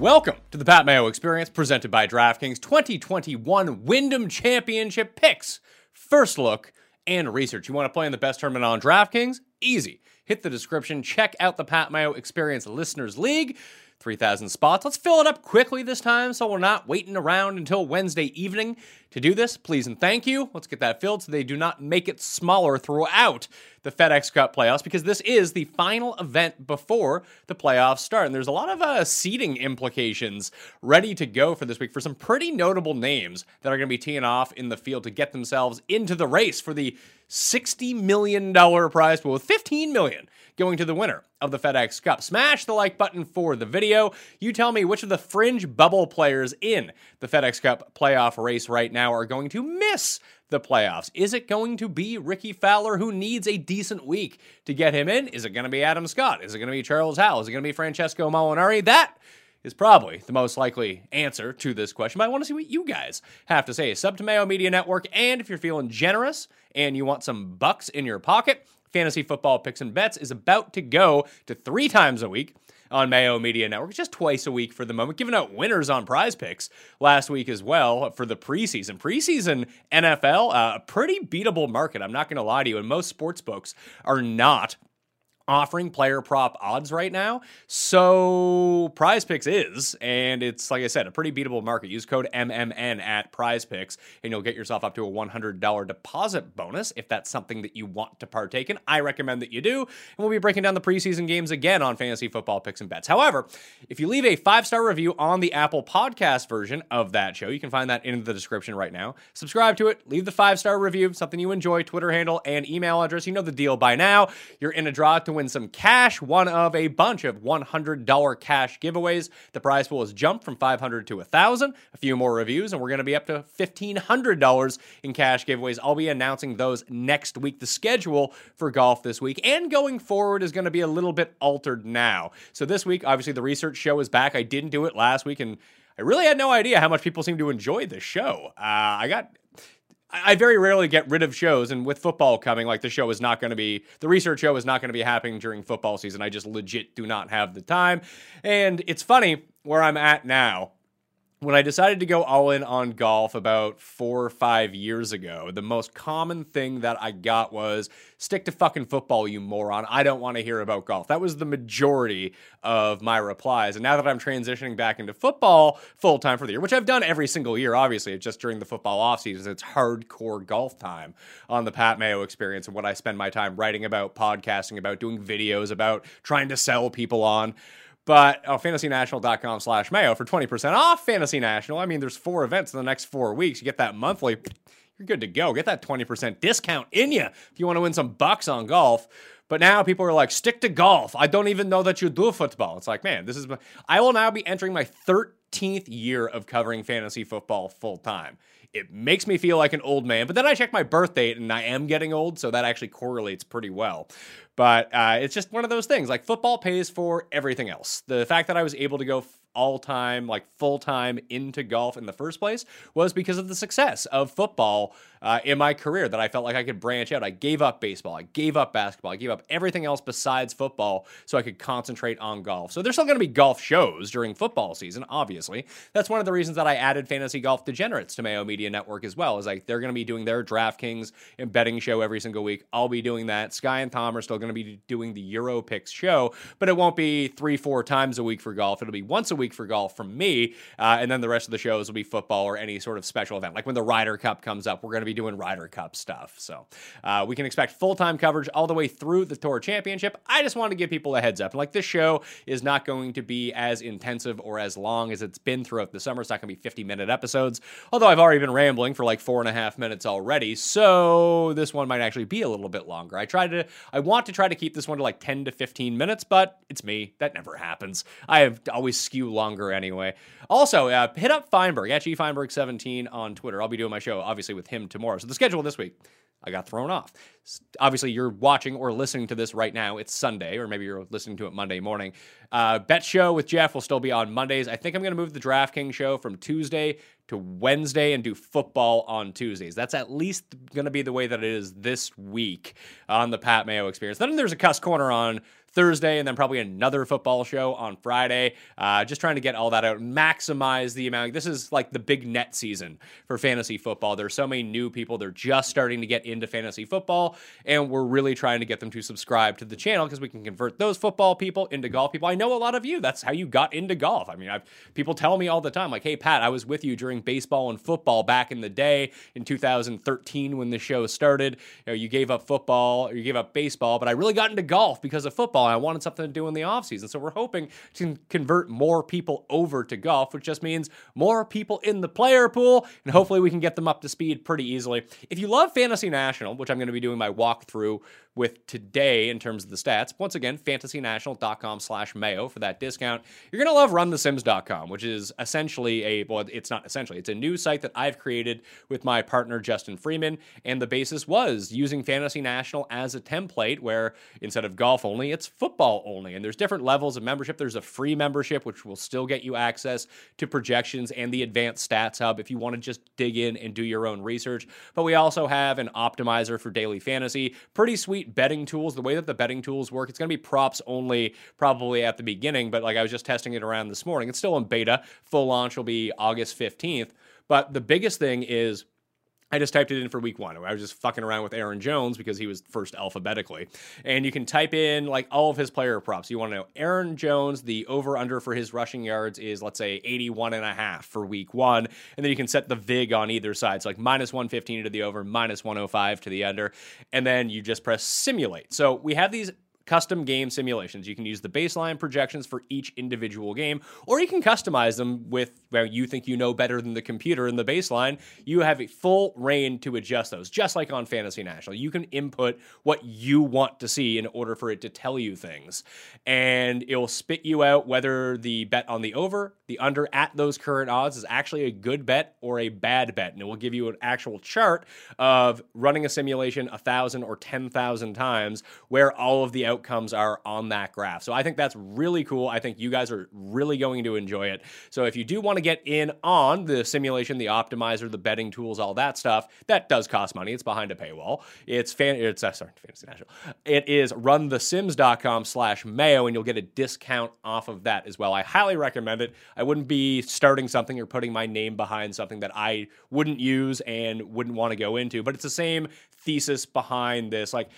Welcome to the Pat Mayo Experience presented by DraftKings 2021 Wyndham Championship picks. First look and research. You want to play in the best tournament on DraftKings? Easy. Hit the description, check out the Pat Mayo Experience Listeners League. 3,000 spots. Let's fill it up quickly this time so we're not waiting around until Wednesday evening to do this. Please and thank you. Let's get that filled so they do not make it smaller throughout the FedEx Cup playoffs because this is the final event before the playoffs start. And there's a lot of uh, seeding implications ready to go for this week for some pretty notable names that are going to be teeing off in the field to get themselves into the race for the $60 million prize pool with $15 million going to the winner of the FedEx Cup. Smash the like button for the video. You tell me which of the fringe bubble players in the FedEx Cup playoff race right now are going to miss the playoffs. Is it going to be Rickie Fowler, who needs a decent week to get him in? Is it going to be Adam Scott? Is it going to be Charles Howell? Is it going to be Francesco Molinari? That is probably the most likely answer to this question. But I want to see what you guys have to say. Sub to Mayo Media Network, and if you're feeling generous and you want some bucks in your pocket, Fantasy Football Picks and Bets is about to go to three times a week on Mayo Media Network, just twice a week for the moment, giving out winners on prize picks last week as well for the preseason. Preseason NFL, uh, a pretty beatable market, I'm not going to lie to you, and most sports books are not offering player prop odds right now. So Prize Picks is, and it's like I said, a pretty beatable market. Use code MMN at Prize Picks, and you'll get yourself up to a $100 deposit bonus if that's something that you want to partake in. I recommend that you do, and we'll be breaking down the preseason games again on Fantasy Football Picks and Bets. However, if you leave a five star review on the Apple Podcast version of that show, you can find that in the description right now. Subscribe to it, leave the five star review, something you enjoy, Twitter handle, and email address. You know the deal by now. You're in a draw to win some cash, one of a bunch of $100 cash giveaways. The prize pool has jumped from 500 to 1000 A few more reviews, and we're going to be up to $1,500 in cash giveaways. I'll be announcing those next week. The schedule for golf this week and going forward is going to be a little bit altered now. So this week, obviously, the research show is back. I didn't do it last week, and I really had no idea how much people seem to enjoy this show. Uh, I got I very rarely get rid of shows, and with football coming, like the show is not going to be the research show is not going to be happening during football season. I just legit do not have the time, and it's funny where I'm at now when I decided to go all in on golf about four or five years ago, the most common thing that I got was stick to fucking football, you moron. I don't want to hear about golf. That was the majority of my replies. And now that I'm transitioning back into football full time for the year, which I've done every single year, obviously, it's just during the football off season, it's hardcore golf time on the Pat Mayo experience and what I spend my time writing about, podcasting about, doing videos about, trying to sell people on. But oh, fantasynational.com slash mayo for 20% off Fantasy National. I mean, there's four events in the next four weeks. You get that monthly. you're good to go. Get that 20% discount in you if you want to win some bucks on golf. But now people are like, stick to golf. I don't even know that you do football. It's like, man, this is, my, I will now be entering my 13th year of covering fantasy football full time. It makes me feel like an old man, but then I check my birth date and I am getting old, so that actually correlates pretty well. But uh, it's just one of those things. Like football pays for everything else. The fact that I was able to go all time, like full time into golf in the first place was because of the success of football uh, in my career that I felt like I could branch out. I gave up baseball, I gave up basketball, I gave up everything else besides football so I could concentrate on golf. So there's still going to be golf shows during football season, obviously. That's one of the reasons that I added Fantasy Golf Degenerates to Mayo Media Network as well. Is like they're going to be doing their DraftKings and betting show every single week. I'll be doing that. Sky and Tom are still going to be doing the Euro Picks show, but it won't be three, four times a week for golf. It'll be once a week for golf from me, uh, and then the rest of the shows will be football or any sort of special event. Like when the Ryder Cup comes up, we're going to be doing Ryder Cup stuff. So uh, we can expect full time coverage all the way through the Tour Championship. I just want to give people a heads up. Like this show is not going to be as intensive or as long as it's been throughout the summer. It's not going to be 50 minute episodes, although I've already been rambling for like four and a half minutes already. So this one might actually be a little bit longer. I try to, I want to try to keep this one to like 10 to 15 minutes, but it's me. That never happens. I have always skew longer anyway. Also, uh, hit up Feinberg at Feinberg17 on Twitter. I'll be doing my show obviously with him tomorrow. So the schedule this week. I got thrown off. Obviously, you're watching or listening to this right now. It's Sunday, or maybe you're listening to it Monday morning. Uh, Bet show with Jeff will still be on Mondays. I think I'm going to move the DraftKings show from Tuesday to Wednesday and do football on Tuesdays. That's at least going to be the way that it is this week on the Pat Mayo experience. Then there's a cuss corner on Thursday, and then probably another football show on Friday. Uh, just trying to get all that out, and maximize the amount. This is like the big net season for fantasy football. There's so many new people; they're just starting to get into fantasy football, and we're really trying to get them to subscribe to the channel because we can convert those football people into golf people. I know a lot of you. That's how you got into golf. I mean, I've, people tell me all the time, like, "Hey, Pat, I was with you during baseball and football back in the day in 2013 when the show started. You know, you gave up football, you gave up baseball, but I really got into golf because of football." Football. I wanted something to do in the offseason. So we're hoping to convert more people over to golf, which just means more people in the player pool. And hopefully we can get them up to speed pretty easily. If you love Fantasy National, which I'm going to be doing my walkthrough with today in terms of the stats. Once again, fantasynational.com slash mayo for that discount. You're going to love runthesims.com, which is essentially a, well, it's not essentially, it's a new site that I've created with my partner, Justin Freeman. And the basis was using Fantasy National as a template where instead of golf only, it's football only. And there's different levels of membership. There's a free membership, which will still get you access to projections and the advanced stats hub if you want to just dig in and do your own research. But we also have an optimizer for daily fantasy. Pretty sweet betting tools. The way that the betting tools work, it's going to be props only probably at the beginning, but like I was just testing it around this morning. It's still in beta. Full launch will be August 15th. But the biggest thing is I just typed it in for week one. I was just fucking around with Aaron Jones because he was first alphabetically. And you can type in like all of his player props. You want to know Aaron Jones, the over under for his rushing yards is, let's say, 81 and a half for week one. And then you can set the VIG on either side. So like minus 115 to the over, minus 105 to the under. And then you just press simulate. So we have these custom game simulations. You can use the baseline projections for each individual game, or you can customize them with where you think you know better than the computer in the baseline. You have a full reign to adjust those, just like on Fantasy National. You can input what you want to see in order for it to tell you things. And it will spit you out whether the bet on the over, the under at those current odds is actually a good bet or a bad bet. And it will give you an actual chart of running a simulation a thousand or 10,000 times where all of the outcomes outcomes are on that graph. So I think that's really cool. I think you guys are really going to enjoy it. So if you do want to get in on the simulation, the optimizer, the betting tools, all that stuff, that does cost money. It's behind a paywall. It's fan it's uh, sorry, Fantasy National. It is runthesims.com slash mayo, and you'll get a discount off of that as well. I highly recommend it. I wouldn't be starting something or putting my name behind something that I wouldn't use and wouldn't want to go into. But it's the same thesis behind this. Like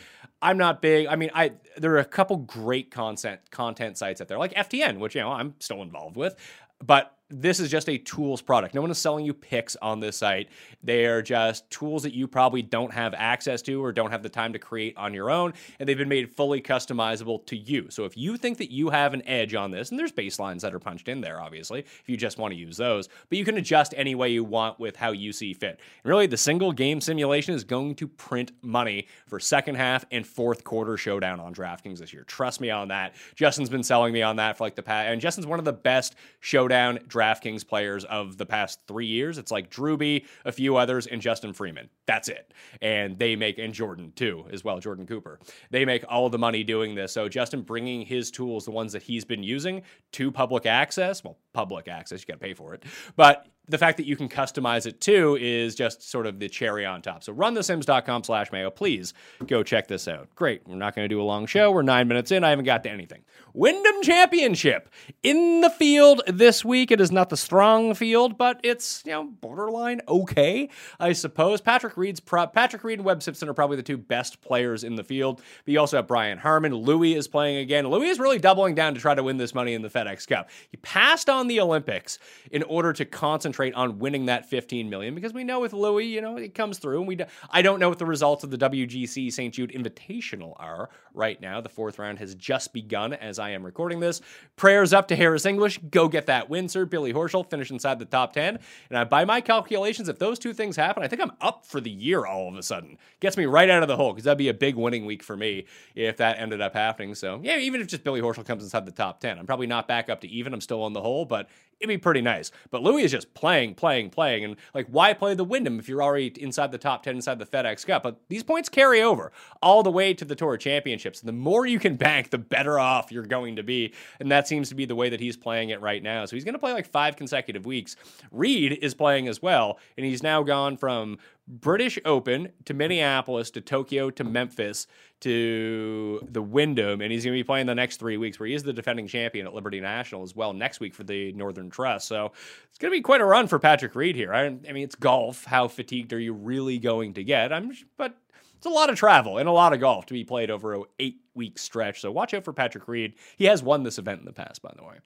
I'm not big. I mean, I there are a couple great content content sites out there, like FTN, which you know I'm still involved with, but this is just a tools product. No one is selling you picks on this site. They are just tools that you probably don't have access to or don't have the time to create on your own, and they've been made fully customizable to you. So if you think that you have an edge on this, and there's baselines that are punched in there, obviously, if you just want to use those, but you can adjust any way you want with how you see fit. And really, the single game simulation is going to print money for second half and fourth quarter showdown on DraftKings this year. Trust me on that. Justin's been selling me on that for like the past, and Justin's one of the best showdown DraftKings players of the past three years. It's like Drewby, a few others, and Justin Freeman. That's it. And they make, and Jordan too, as well, Jordan Cooper. They make all the money doing this. So Justin bringing his tools, the ones that he's been using, to public access. Well, public access, you got to pay for it. But the fact that you can customize it too is just sort of the cherry on top. So runthesims.com slash mayo. Please go check this out. Great. We're not going to do a long show. We're nine minutes in. I haven't got to anything. Wyndham Championship in the field this week. It is not the strong field, but it's, you know, borderline okay, I suppose. Patrick Reed's pro- Patrick Reed and Webb Simpson are probably the two best players in the field. But you also have Brian Harman. Louis is playing again. Louis is really doubling down to try to win this money in the FedEx Cup. He passed on the Olympics in order to concentrate on winning that 15 million because we know with Louis, you know, it comes through. And we do, I don't know what the results of the WGC St. Jude Invitational are right now. The fourth round has just begun as I am recording this. Prayers up to Harris English. Go get that win, sir. Billy Horschel finish inside the top 10. And I, by my calculations, if those two things happen, I think I'm up for the year all of a sudden. Gets me right out of the hole because that'd be a big winning week for me if that ended up happening. So, yeah, even if just Billy Horschel comes inside the top 10, I'm probably not back up to even. I'm still on the hole, but it'd be pretty nice. But Louis is just playing, playing, playing. And like, why play the Wyndham if you're already inside the top 10 inside the FedEx Cup? But these points carry over all the way to the Tour Championships. And the more you can bank, the better off you're going to be. And that seems to be the way that he's playing it right now. So he's going to play like five consecutive weeks. Reed is playing as well. And he's now gone from British Open to Minneapolis to Tokyo to Memphis to the Wyndham, and he's going to be playing the next three weeks, where he is the defending champion at Liberty National as well next week for the Northern Trust. So it's going to be quite a run for Patrick Reed here. I, I mean, it's golf. How fatigued are you really going to get? I'm, but it's a lot of travel and a lot of golf to be played over a eight week stretch. So watch out for Patrick Reed. He has won this event in the past, by the way.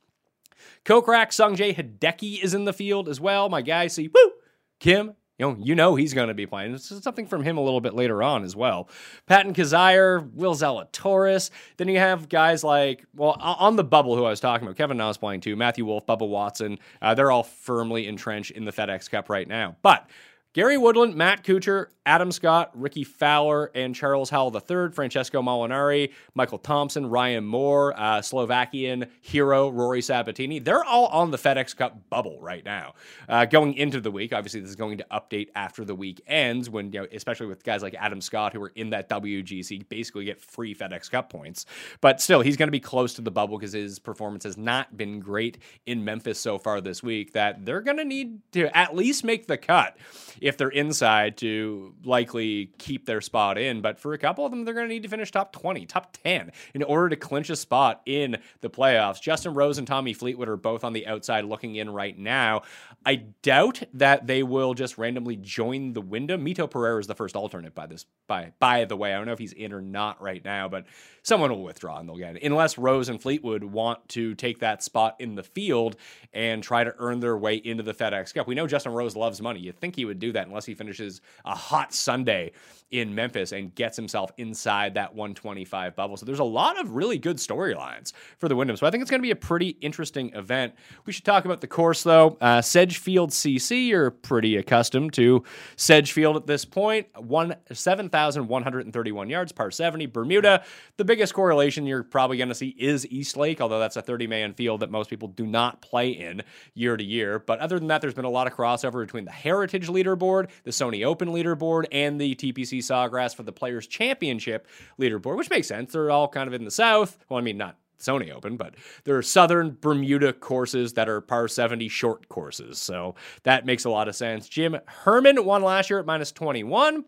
Kokrak Sungjae Hideki is in the field as well. My guy, see, woo, Kim you know, you know he's going to be playing. This is something from him a little bit later on as well. Patton Kizzire, Will Zalatoris. Then you have guys like, well, on the bubble who I was talking about, Kevin Na is playing too, Matthew Wolff, Bubba Watson. Uh, they're all firmly entrenched in the FedEx Cup right now. But Gary Woodland, Matt Kuchar, Adam Scott, Rickie Fowler, and Charles Howell III, Francesco Molinari, Michael Thompson, Ryan Moore, uh, Slovakian hero Rory Sabatini. They're all on the FedEx Cup bubble right now. Uh, going into the week, obviously this is going to update after the week ends, when you know, especially with guys like Adam Scott who are in that WGC, basically get free FedEx Cup points. But still, he's going to be close to the bubble because his performance has not been great in Memphis so far this week. That they're going to need to at least make the cut if they're inside to likely keep their spot in. But for a couple of them, they're going to need to finish top 20, top 10 in order to clinch a spot in the playoffs. Justin Rose and Tommy Fleetwood are both on the outside looking in right now. I doubt that they will just randomly join the Wyndham. Mito Pereira is the first alternate by this by by the way. I don't know if he's in or not right now, but someone will withdraw and they'll get it. Unless Rose and Fleetwood want to take that spot in the field and try to earn their way into the FedEx Cup. We know Justin Rose loves money. You'd think he would do that unless he finishes a hot Sunday in Memphis and gets himself inside that 125 bubble. So there's a lot of really good storylines for the Wyndham. So I think it's going to be a pretty interesting event. We should talk about the course though. Uh, Sedgefield CC, you're pretty accustomed to Sedgefield at this point. One 7,131 yards, par 70. Bermuda, the biggest correlation you're probably going to see is East Lake, although that's a 30 man field that most people do not play in year to year. But other than that, there's been a lot of crossover between the Heritage leaderboard, the Sony Open leaderboard, and the TPC Sawgrass for the Players Championship leaderboard, which makes sense. They're all kind of in the South. Well, I mean, not Sony Open, but there are Southern Bermuda courses that are par 70 short courses. So that makes a lot of sense. Jim Herman won last year at minus 21.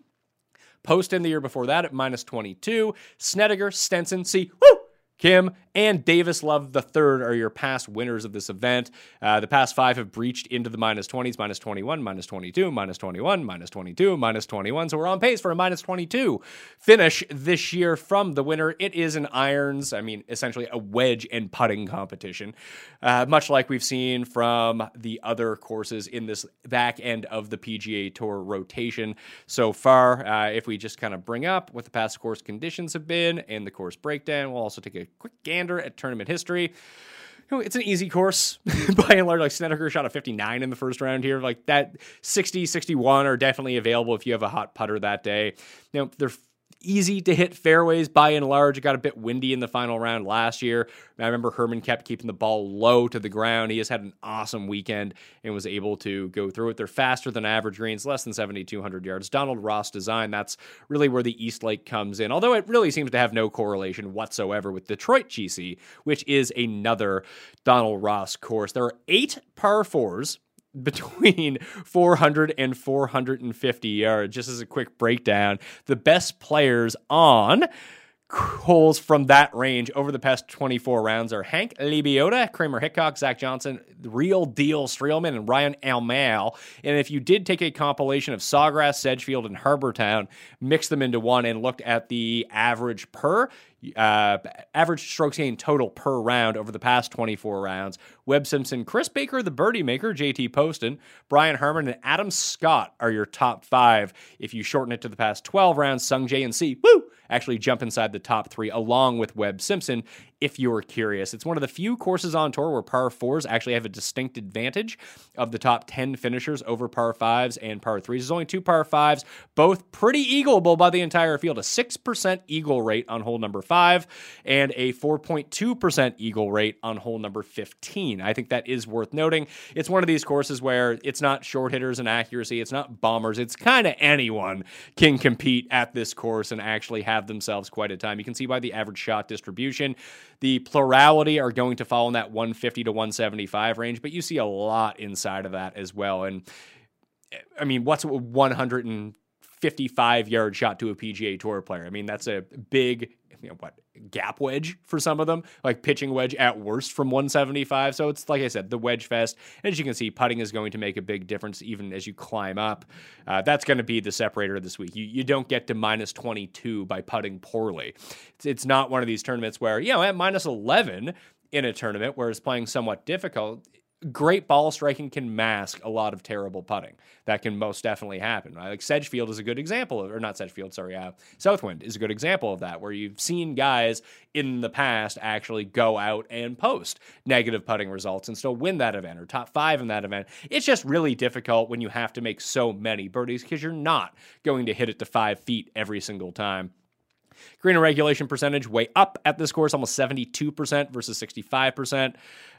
Poston the year before that at minus 22. Snedeker, Stenson, see, woo! Kim, and Davis Love III are your past winners of this event. Uh, the past five have breached into the minus 20s, minus 21, minus 22, minus 21, minus 22, minus 21. So we're on pace for a minus 22 finish this year from the winner. It is an irons, I mean, essentially a wedge and putting competition, uh, much like we've seen from the other courses in this back end of the PGA Tour rotation so far. Uh, if we just kind of bring up what the past course conditions have been and the course breakdown, we'll also take a quick gander at tournament history. You know, it's an easy course by and large. Like Snedeker shot a 59 in the first round here. Like that 60, 61 are definitely available if you have a hot putter that day. You know, they're easy to hit fairways by and large. It got a bit windy in the final round last year. I remember Herman kept keeping the ball low to the ground. He has had an awesome weekend and was able to go through it. They're faster than average greens, less than 7,200 yards. Donald Ross design, that's really where the East Lake comes in, although it really seems to have no correlation whatsoever with Detroit GC, which is another Donald Ross course. There are eight par fours between 400 and 450 yards. Just as a quick breakdown, the best players on holes from that range over the past 24 rounds are Hank Lebioda, Kramer Hickok, Zach Johnson, Real Deal Streelman, and Ryan Armour. And if you did take a compilation of Sawgrass, Sedgefield, and Harbour Town, mix them into one, and looked at the average per, uh, average strokes gained total per round over the past 24 rounds. Webb Simpson, Chris Baker, the birdie maker, JT Poston, Brian Harman, and Adam Scott are your top five. If you shorten it to the past 12 rounds, Sungjae and C, woo, actually jump inside the top three along with Webb Simpson if you're curious. It's one of the few courses on tour where par fours actually have a distinct advantage of the top 10 finishers over par fives and par threes. There's only two par fives, both pretty eagleable by the entire field. A 6% eagle rate on hole number five and a 4.2% eagle rate on hole number 15. I think that is worth noting. It's one of these courses where it's not short hitters and accuracy, it's not bombers, it's kind of anyone can compete at this course and actually have themselves quite a time. You can see by the average shot distribution. The plurality are going to fall in that 150 to 175 range, but you see a lot inside of that as well. And I mean, what's a 155 yard shot to a PGA Tour player? I mean, that's a big, you know, what gap wedge for some of them, like pitching wedge at worst from 175. So it's like I said, the wedge fest. And as you can see, putting is going to make a big difference even as you climb up. Uh, that's going to be the separator this week. You, you don't get to minus 22 by putting poorly. It's, it's not one of these tournaments where, you know, at minus 11 in a tournament where it's playing somewhat difficult, great ball striking can mask a lot of terrible putting. That can most definitely happen. Like Sedgefield is a good example, of, or not Sedgefield, sorry, uh, Southwind is a good example of that, where you've seen guys in the past actually go out and post negative putting results and still win that event or top five in that event. It's just really difficult when you have to make so many birdies because you're not going to hit it to five feet every single time. Green and regulation percentage way up at this course, almost 72% versus 65%.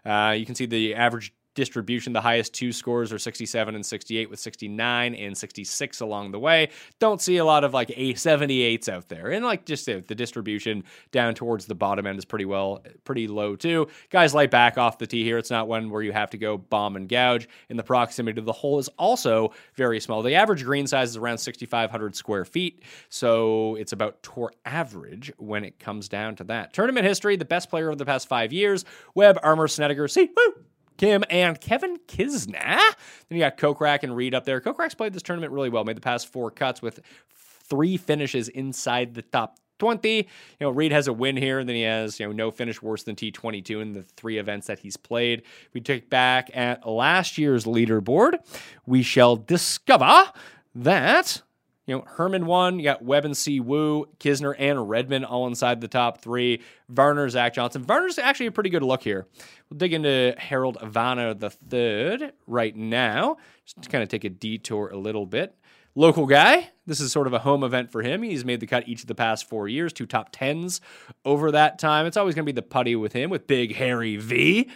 Uh, you can see the average distribution. The highest two scores are 67 and 68, with 69 and 66 along the way. Don't see a lot of like a 78s out there, and like just the, distribution down towards the bottom end is pretty well, pretty low too. Guys light back off the tee here. It's not one where you have to go bomb and gouge. And the proximity to the hole is also very small. The average green size is around 6,500 square feet, so it's about tour average when it comes down to that. Tournament history: the best player of the past five years: Webb, Armour, Snedeker. See, woo! Kim and Kevin Kisner. Then you got Kokrak and Reed up there. Kokrak's played this tournament really well, made the past four cuts with three finishes inside the top 20. You know, Reed has a win here, and then he has, you know, no finish worse than T22 in the three events that he's played. We take back at last year's leaderboard. We shall discover that you know, Herman won. You got Webb and C. Wu, Kisner, and Redman all inside the top three. Varner, Zach Johnson. Varner's actually a pretty good look here. We'll dig into Harold Varner the third right now, just to kind of take a detour a little bit. Local guy. This is sort of a home event for him. He's made the cut each of the past four years, two top tens over that time. It's always going to be the putty with him, with Big Harry V.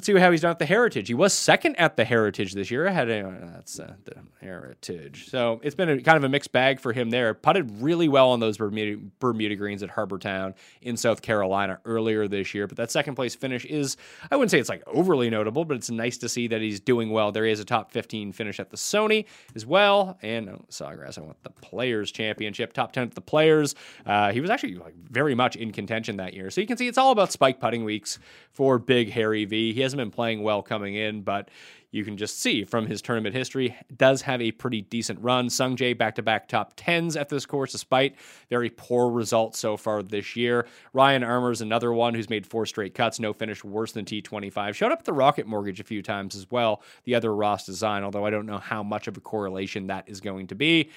Let's see how he's done at the Heritage. He was second at the Heritage this year. Had a, that's uh, the Heritage. So it's been a, kind of a mixed bag for him there. Putted really well on those Bermuda, Bermuda greens at Harbour Town in South Carolina earlier this year. But that second place finish is, I wouldn't say it's like overly notable, but it's nice to see that he's doing well. There is a top 15 finish at the Sony as well. And oh, Sawgrass, I want the Players Championship, top 10 at the Players. Uh, he was actually like very much in contention that year. So you can see it's all about spike putting weeks for Big Harry V. He hasn't been playing well coming in, but you can just see from his tournament history, does have a pretty decent run. Sungjae back to back top 10s at this course, despite very poor results so far this year. Ryan Armour is another one who's made four straight cuts, no finish worse than T25. Showed up at the Rocket Mortgage a few times as well, the other Ross design, although I don't know how much of a correlation that is going to be.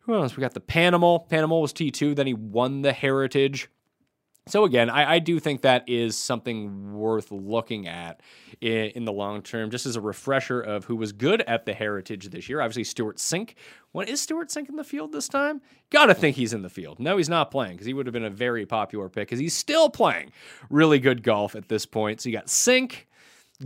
Who else? We got the Panimal. Panimal was T2, then he won the Heritage. So again, I, I, do think that is something worth looking at in, in, the long term, just as a refresher of who was good at the Heritage this year. Obviously, Stewart Cink. When is Stewart Cink in the field this time? Gotta think he's in the field. No, he's not playing because he would have been a very popular pick because he's still playing really good golf at this point. So you got Cink,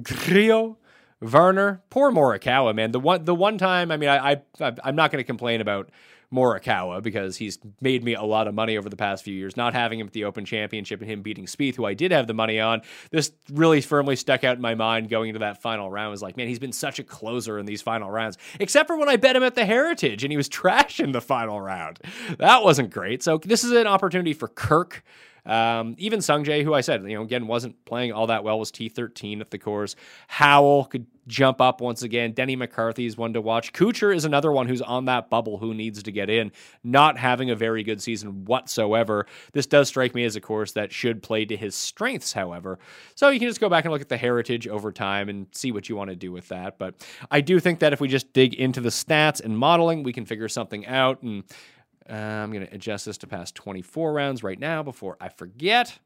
Grillo, Varner, poor Morikawa, man. The one, the one time, I mean, I, I I'm not going to complain about Morikawa because he's made me a lot of money over the past few years. Not having him at the Open Championship and him beating Spieth, who I did have the money on, this really firmly stuck out in my mind going into that final round. I was like, man, he's been such a closer in these final rounds, except for when I bet him at the Heritage and he was trash in the final round. That wasn't great. So this is an opportunity for Kirk um, even Sungjae, who I said, you know, again, wasn't playing all that well, was T13 at the course. Howell could jump up once again. Denny McCarthy is one to watch. Kuchar is another one who's on that bubble who needs to get in, not having a very good season whatsoever. This does strike me as a course that should play to his strengths, however. So you can just go back and look at the heritage over time and see what you want to do with that. But I do think that if we just dig into the stats and modeling, we can figure something out. And uh, I'm going to adjust this to past 24 rounds right now before I forget.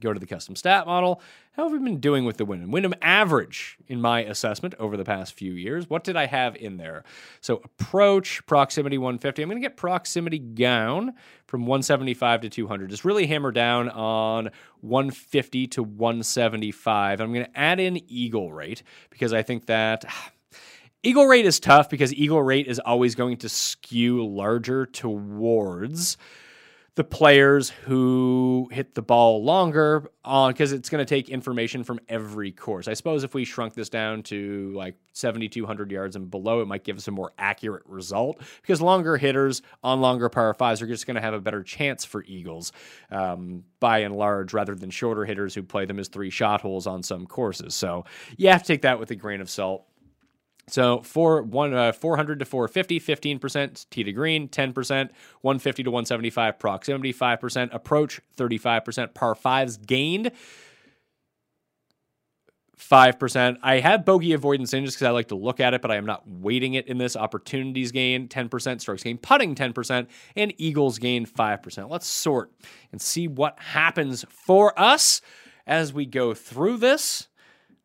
Go to the custom stat model. How have we been doing with the Wyndham? Wyndham average in my assessment over the past few years. What did I have in there? So approach, proximity 150. I'm going to get proximity down from 175 to 200. Just really hammer down on 150 to 175. I'm going to add in eagle rate because I think that Eagle rate is tough because eagle rate is always going to skew larger towards the players who hit the ball longer on because it's going to take information from every course. I suppose if we shrunk this down to like 7,200 yards and below, it might give us a more accurate result because longer hitters on longer par fives are just going to have a better chance for eagles um, by and large rather than shorter hitters who play them as three shot holes on some courses. So you have to take that with a grain of salt. So for one uh, 400 to 450, 15% tee to green, 10%, 150 to 175 proximity, 5% approach, 35% par fives gained. 5%. I have bogey avoidance in just because I like to look at it, but I am not weighting it in this. Opportunities gain 10%, strokes gain, putting 10%, and Eagles gain 5%. Let's sort and see what happens for us as we go through this.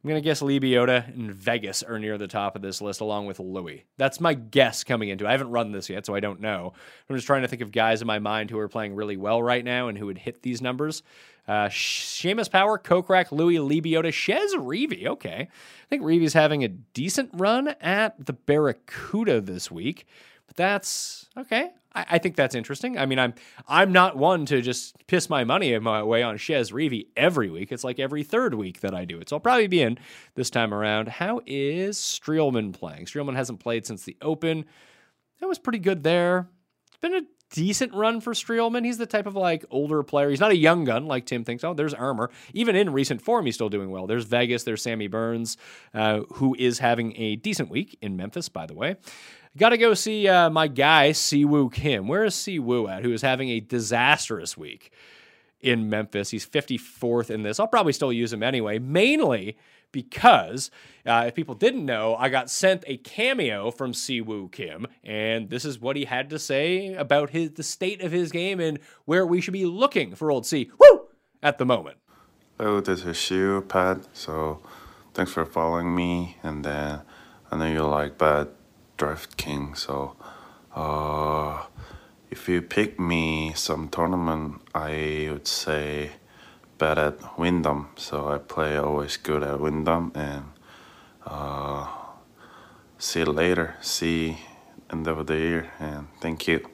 I'm going to guess Lebioda and Vegas are near the top of this list, along with Louis. That's my guess coming into it. I haven't run this yet, so I don't know. I'm just trying to think of guys in my mind who are playing really well right now and who would hit these numbers. Uh, Seamus Power, Kokrak, Louis, Lebioda, Chez Reavie. Okay. I think Reavie's having a decent run at the Barracuda this week. But that's okay. I, I, think that's interesting. I mean, I'm I'm not one to just piss my money away on Chez Reavie every week. It's like every third week that I do it. So I'll probably be in this time around. How is Streelman playing? Streelman hasn't played since the Open. That was pretty good there. It's been a decent run for Streelman. He's the type of like older player. He's not a young gun like Tim thinks. Oh, there's Armour. Even in recent form, he's still doing well. There's Vegas. There's Sammy Burns, uh, who is having a decent week in Memphis, by the way. Got to go see uh, my guy, Siwoo Kim. Where is Siwoo at? Who is having a disastrous week in Memphis. He's 54th in this. I'll probably still use him anyway, mainly because uh, if people didn't know, I got sent a cameo from Siwoo Kim, and this is what he had to say about his the state of his game and where we should be looking for old C. Woo! At the moment. Hello, this is Shu Pat. So, thanks for following me, and then I know you like bad DraftKings. So, uh, if you pick me some tournament, I would say bet at Wyndham, so I play always good at Wyndham and uh, see you later. See end of the year and thank you.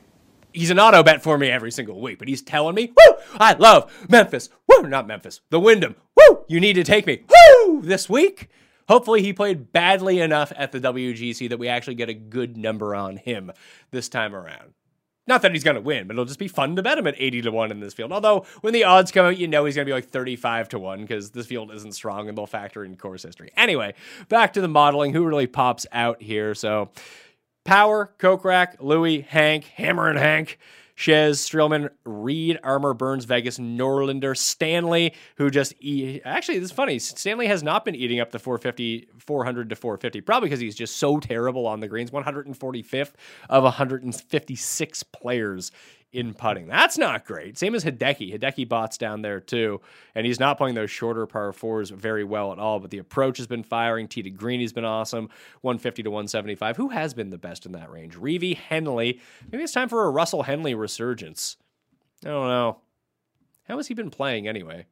He's an auto bet for me every single week, but he's telling me, woo, I love Memphis. Woo, not Memphis, the Wyndham. Woo, you need to take me. Woo, this week. Hopefully, he played badly enough at the WGC that we actually get a good number on him this time around. Not that he's going to win, but it'll just be fun to bet him at 80 to 1 in this field. Although, when the odds come out, you know he's going to be like 35 to 1 because this field isn't strong and they'll factor in course history. Anyway, back to the modeling. Who really pops out here? So, Power, Kokrak, Louis, Hank, Hammer and Hank. Chez, Streelman, Reed, Armour, Burns, Vegas, Norlander, Stanley, who just. Actually, this is funny. Stanley has not been eating up the 450, 400 to 450, probably because he's just so terrible on the greens. 145th of 156 players in putting. That's not great. Same as Hideki. Hideki bots down there too, and he's not playing those shorter par fours very well at all. But the approach has been firing. Tee to green has been awesome. 150 to 175. Who has been the best in that range? Reavie, Henley. Maybe it's time for a Russell Henley resurgence. I don't know. How has he been playing anyway?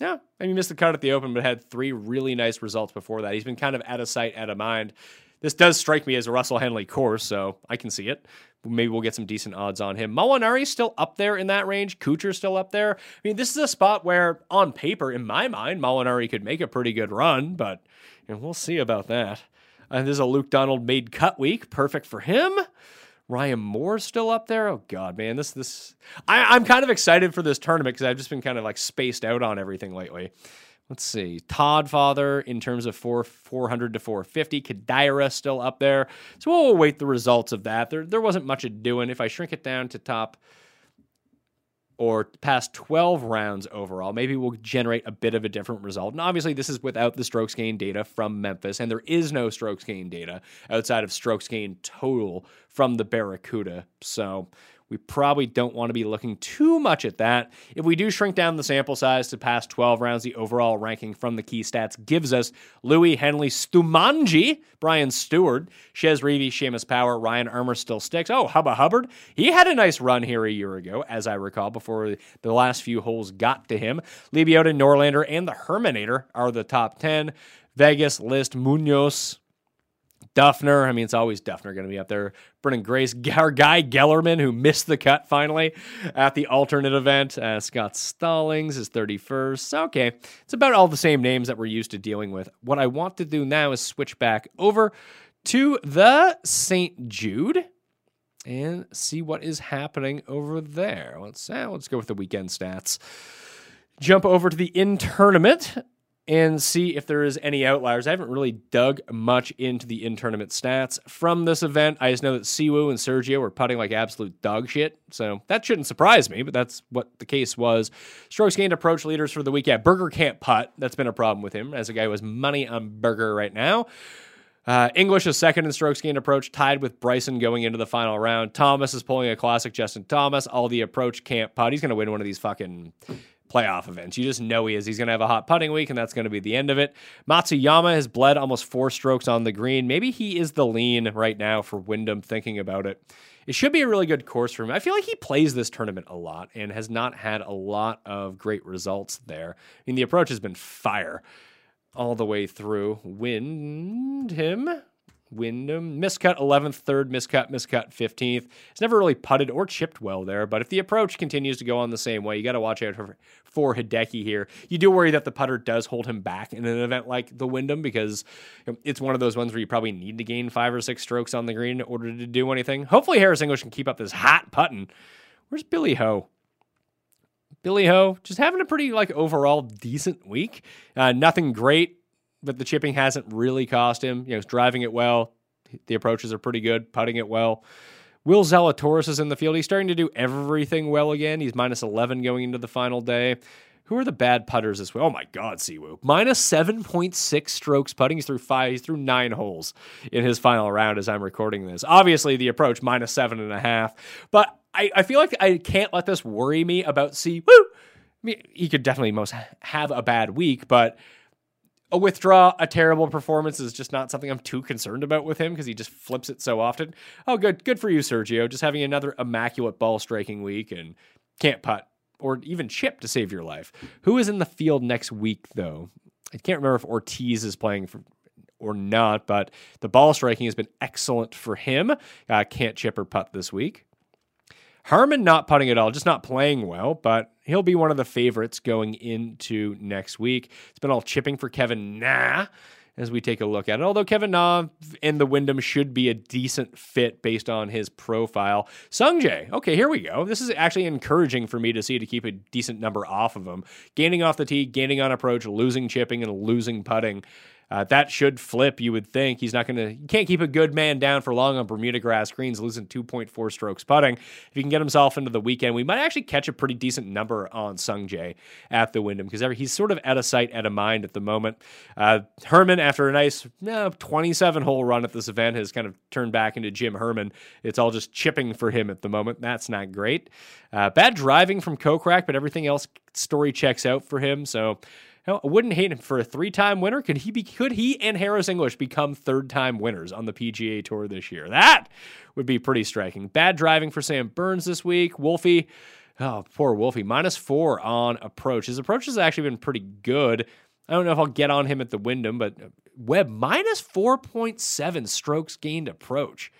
Yeah, mean, he missed the cut at the Open, but had three really nice results before that. He's been kind of out of sight, out of mind. This does strike me as a Russell Henley course, so I can see it. Maybe we'll get some decent odds on him. Molinari's still up there in that range. Kuchar's still up there. I mean, this is a spot where, on paper, in my mind, Molinari could make a pretty good run, but you know, we'll see about that. And this is a Luke Donald made cut week. Perfect for him. Ryan Moore's still up there. Oh God, man, this this I, I'm kind of excited for this tournament because I've just been kind of like spaced out on everything lately. Let's see. Todd Father in terms of four, 400 to 450. Kadira still up there. So we'll await the results of that. There, there wasn't much of doing. If I shrink it down to top or past 12 rounds overall, maybe we'll generate a bit of a different result. And obviously, this is without the strokes gain data from Memphis, and there is no strokes gain data outside of strokes gain total from the Barracuda. So we probably don't want to be looking too much at that. If we do shrink down the sample size to past 12 rounds, the overall ranking from the key stats gives us Louis Henley Stumanji, Brian Stuard, Chez Reavie, Seamus Power, Ryan Armour still sticks. Oh, Hubba Hubbard. He had a nice run here a year ago, as I recall, before the last few holes got to him. Lebioda, Norlander, and the Herminator are the top 10. Vegas, List, Munoz, Dufner. I mean, it's always Dufner going to be up there. Branden Grace, our guy Gellerman, who missed the cut finally at the alternate event. Uh, Scott Stallings is 31st. Okay, it's about all the same names that we're used to dealing with. What I want to do now is switch back over to the St. Jude and see what is happening over there. Let's uh, let's go with the weekend stats. Jump over to the in tournament and see if there is any outliers. I haven't really dug much into the in tournament stats from this event. I just know that Siwoo and Sergio were putting like absolute dog shit, so that shouldn't surprise me. But that's what the case was. Strokes gained approach leaders for the weekend. Berger can't putt. That's been a problem with him as a guy who has money on Berger right now. Uh, English is second in strokes gained approach, tied with Bryson going into the final round. Thomas is pulling a classic Justin Thomas. All the approach can't putt. He's going to win one of these fucking playoff events. You just know he is. He's going to have a hot putting week, and that's going to be the end of it. Matsuyama has bled almost four strokes on the green. Maybe he is the lean right now for Wyndham, thinking about it. It should be a really good course for him. I feel like he plays this tournament a lot and has not had a lot of great results there. I mean, the approach has been fire all the way through. Wyndham Wyndham. Miscut 11th, third, miscut, miscut 15th. He's never really putted or chipped well there, but if the approach continues to go on the same way, you got to watch out for, for Hideki here. You do worry that the putter does hold him back in an event like the Wyndham because it's one of those ones where you probably need to gain five or six strokes on the green in order to do anything. Hopefully, Harris English can keep up this hot putting. Where's Billy Ho? Billy Ho just having a pretty like overall decent week. Uh, nothing great but the chipping hasn't really cost him. You know, he's driving it well. The approaches are pretty good, putting it well. Will Zalatoris is in the field. He's starting to do everything well again. He's minus 11 going into the final day. Who are the bad putters this week? Oh my God, Siwoo. Minus 7.6 strokes putting. He's through five, he's through nine holes in his final round as I'm recording this. Obviously, the approach minus seven and a half. But I, I feel like I can't let this worry me about Siwoo. I mean, he could definitely most have a bad week, but a withdraw, a terrible performance is just not something I'm too concerned about with him because he just flips it so often. Oh, good, good for you, Sergio. Just having another immaculate ball striking week and can't putt or even chip to save your life. Who is in the field next week, though? I can't remember if Ortiz is playing for or not, but the ball striking has been excellent for him. Uh, can't chip or putt this week. Harman not putting at all, just not playing well, but he'll be one of the favorites going into next week. It's been all chipping for Kevin Na as we take a look at it. Although Kevin Na and the Wyndham should be a decent fit based on his profile. Sungjae, okay, here we go. This is actually encouraging for me to see to keep a decent number off of him. Gaining off the tee, gaining on approach, losing chipping, and losing putting. Uh, that should flip, you would think. He's not going to, you can't keep a good man down for long on Bermuda grass greens, losing 2.4 strokes putting. If he can get himself into the weekend, we might actually catch a pretty decent number on Sung Jae at the Wyndham because he's sort of out of sight, out of mind at the moment. Uh, Herman, after a nice 27 hole run at this event, has kind of turned back into Jim Herman. It's all just chipping for him at the moment. That's not great. Uh, bad driving from Kokrak, but everything else story checks out for him. So, I wouldn't hate him for a three-time winner. Could he be? Could he and Harris English become third-time winners on the PGA Tour this year? That would be pretty striking. Bad driving for Sam Burns this week. Wolfie, oh poor Wolfie, minus four on approach. His approach has actually been pretty good. I don't know if I'll get on him at the Wyndham, but uh, Webb minus four point seven strokes gained approach.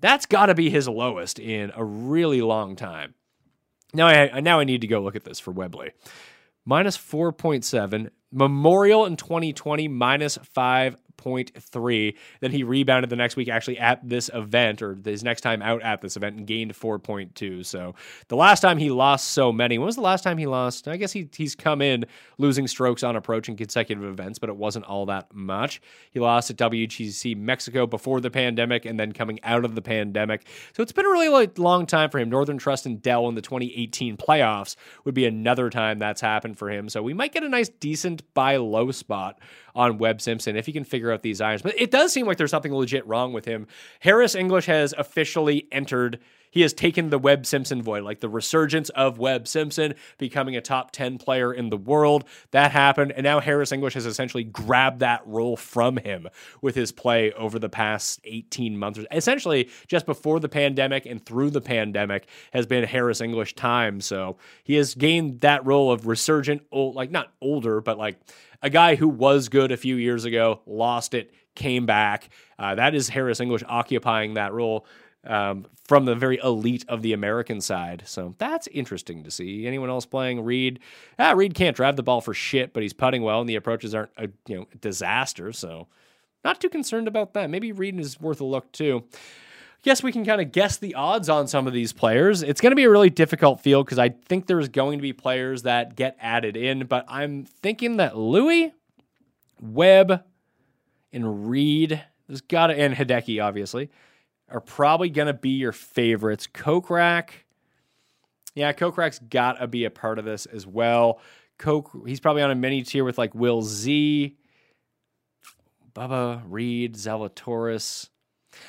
That's got to be his lowest in a really long time. Now I now I need to go look at this for Webley minus 4.7. Memorial in 2020, minus 5 0.3. Then he rebounded the next week actually at this event or his next time out at this event and gained 4.2. So the last time he lost so many, when was the last time he lost? I guess he, he's come in losing strokes on approach in consecutive events, but it wasn't all that much. He lost at WGC Mexico before the pandemic and then coming out of the pandemic. So it's been a really long time for him. Northern Trust and Dell in the 2018 playoffs would be another time that's happened for him. So we might get a nice, decent buy low spot on Webb Simpson if he can figure out these irons. But it does seem like there's something legit wrong with him. Harris English has officially entered. He has taken the Webb Simpson void, like the resurgence of Webb Simpson becoming a top 10 player in the world. That happened. And now Harris English has essentially grabbed that role from him with his play over the past 18 months. Essentially, just before the pandemic and through the pandemic has been Harris English time. So he has gained that role of resurgent, old, like not older, but like a guy who was good a few years ago, lost it, came back. Uh, that is Harris English occupying that role um, from the very elite of the American side. So that's interesting to see. Anyone else playing Reed? Ah, Reed can't drive the ball for shit, but he's putting well, and the approaches aren't a you know disaster. So not too concerned about that. Maybe Reed is worth a look too guess we can kind of guess the odds on some of these players. It's going to be a really difficult field because I think there's going to be players that get added in, but I'm thinking that Louis, Webb, and Reed, there's got to, and Hideki, obviously, are probably going to be your favorites. Kokrak, yeah, Kokrak's got to be a part of this as well. Coke, he's probably on a mini tier with like Will Z, Bubba, Reed, Zalatoris.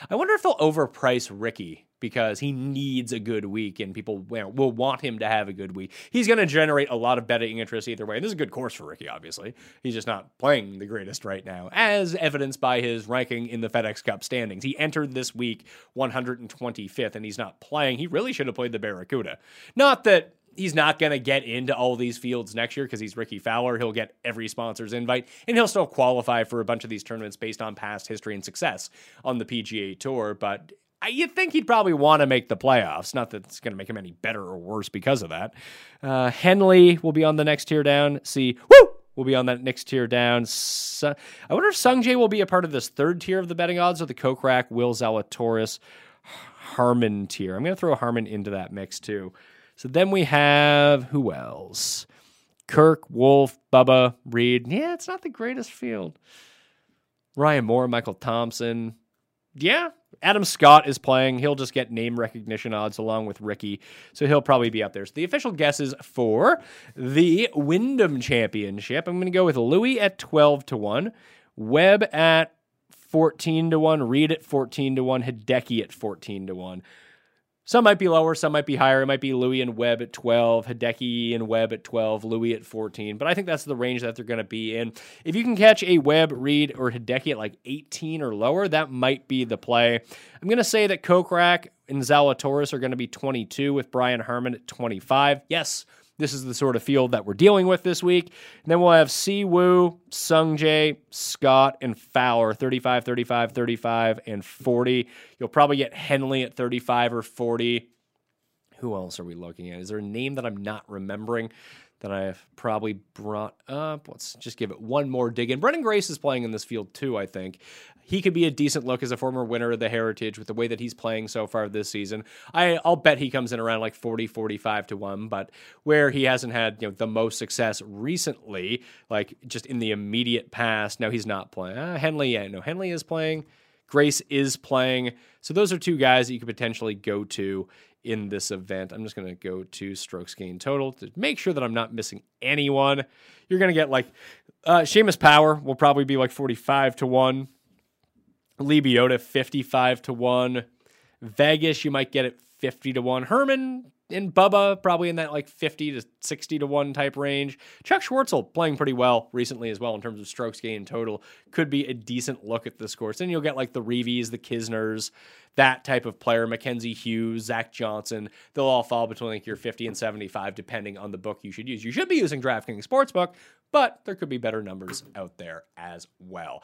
I wonder if they'll overprice Rickie because he needs a good week and people will want him to have a good week. He's going to generate a lot of betting interest either way. And this is a good course for Rickie, obviously. He's just not playing the greatest right now, as evidenced by his ranking in the FedEx Cup standings. He entered this week 125th and he's not playing. He really should have played the Barracuda. Not that he's not going to get into all these fields next year because he's Rickie Fowler. He'll get every sponsor's invite and he'll still qualify for a bunch of these tournaments based on past history and success on the PGA Tour. But you'd think he'd probably want to make the playoffs. Not that it's going to make him any better or worse because of that. Uh, Henley will be on the next tier down. See, woo! Will be on that next tier down. I wonder if Sungjae will be a part of this third tier of the betting odds or the Kokrak, Will Zalatoris, Harman tier. I'm going to throw Harman into that mix too. So then we have who else? Kirk, Wolff, Bubba, Reed. Yeah, it's not the greatest field. Ryan Moore, Michael Thompson. Yeah, Adam Scott is playing. He'll just get name recognition odds along with Rickie. So he'll probably be up there. So the official guesses for the Wyndham Championship. I'm going to go with Louis at 12 to 1, Webb at 14 to 1, Reed at 14 to 1, Hideki at 14 to 1. Some might be lower, some might be higher. It might be Louis and Webb at 12, Hideki and Webb at 12, Louis at 14. But I think that's the range that they're going to be in. If you can catch a Webb, Reed, or Hideki at like 18 or lower, that might be the play. I'm going to say that Kokrak and Zalatoris are going to be 22 with Brian Harman at 25. Yes, this is the sort of field that we're dealing with this week. And then we'll have Si Woo, Sungjae, Scott, and Fowler 35, 35, 35, and 40. You'll probably get Henley at 35 or 40. Who else are we looking at? Is there a name that I'm not remembering? that I've probably brought up. Let's just give it one more dig in. Branden Grace is playing in this field too, I think he could be a decent look as a former winner of the Heritage with the way that he's playing so far this season. I, I'll bet he comes in around like 40, 45 to 1, but where he hasn't had you know the most success recently, like just in the immediate past, no, he's not playing. Uh, Henley, yeah, no, Henley is playing. Grace is playing. So those are two guys that you could potentially go to in this event. I'm just going to go to strokes gain total to make sure that I'm not missing anyone. You're going to get like uh, Seamus Power will probably be like 45 to 1. Lee 55 to 1. Vegas, you might get it 50 to 1. Herman and Bubba probably in that like 50 to 60 to 1 type range. Chuck Schwartzel playing pretty well recently as well in terms of strokes gained total. Could be a decent look at this course. And you'll get like the Reavies, the Kisners, that type of player, Mackenzie Hughes, Zach Johnson. They'll all fall between like your 50 and 75 depending on the book you should use. You should be using DraftKings Sportsbook, but there could be better numbers out there as well.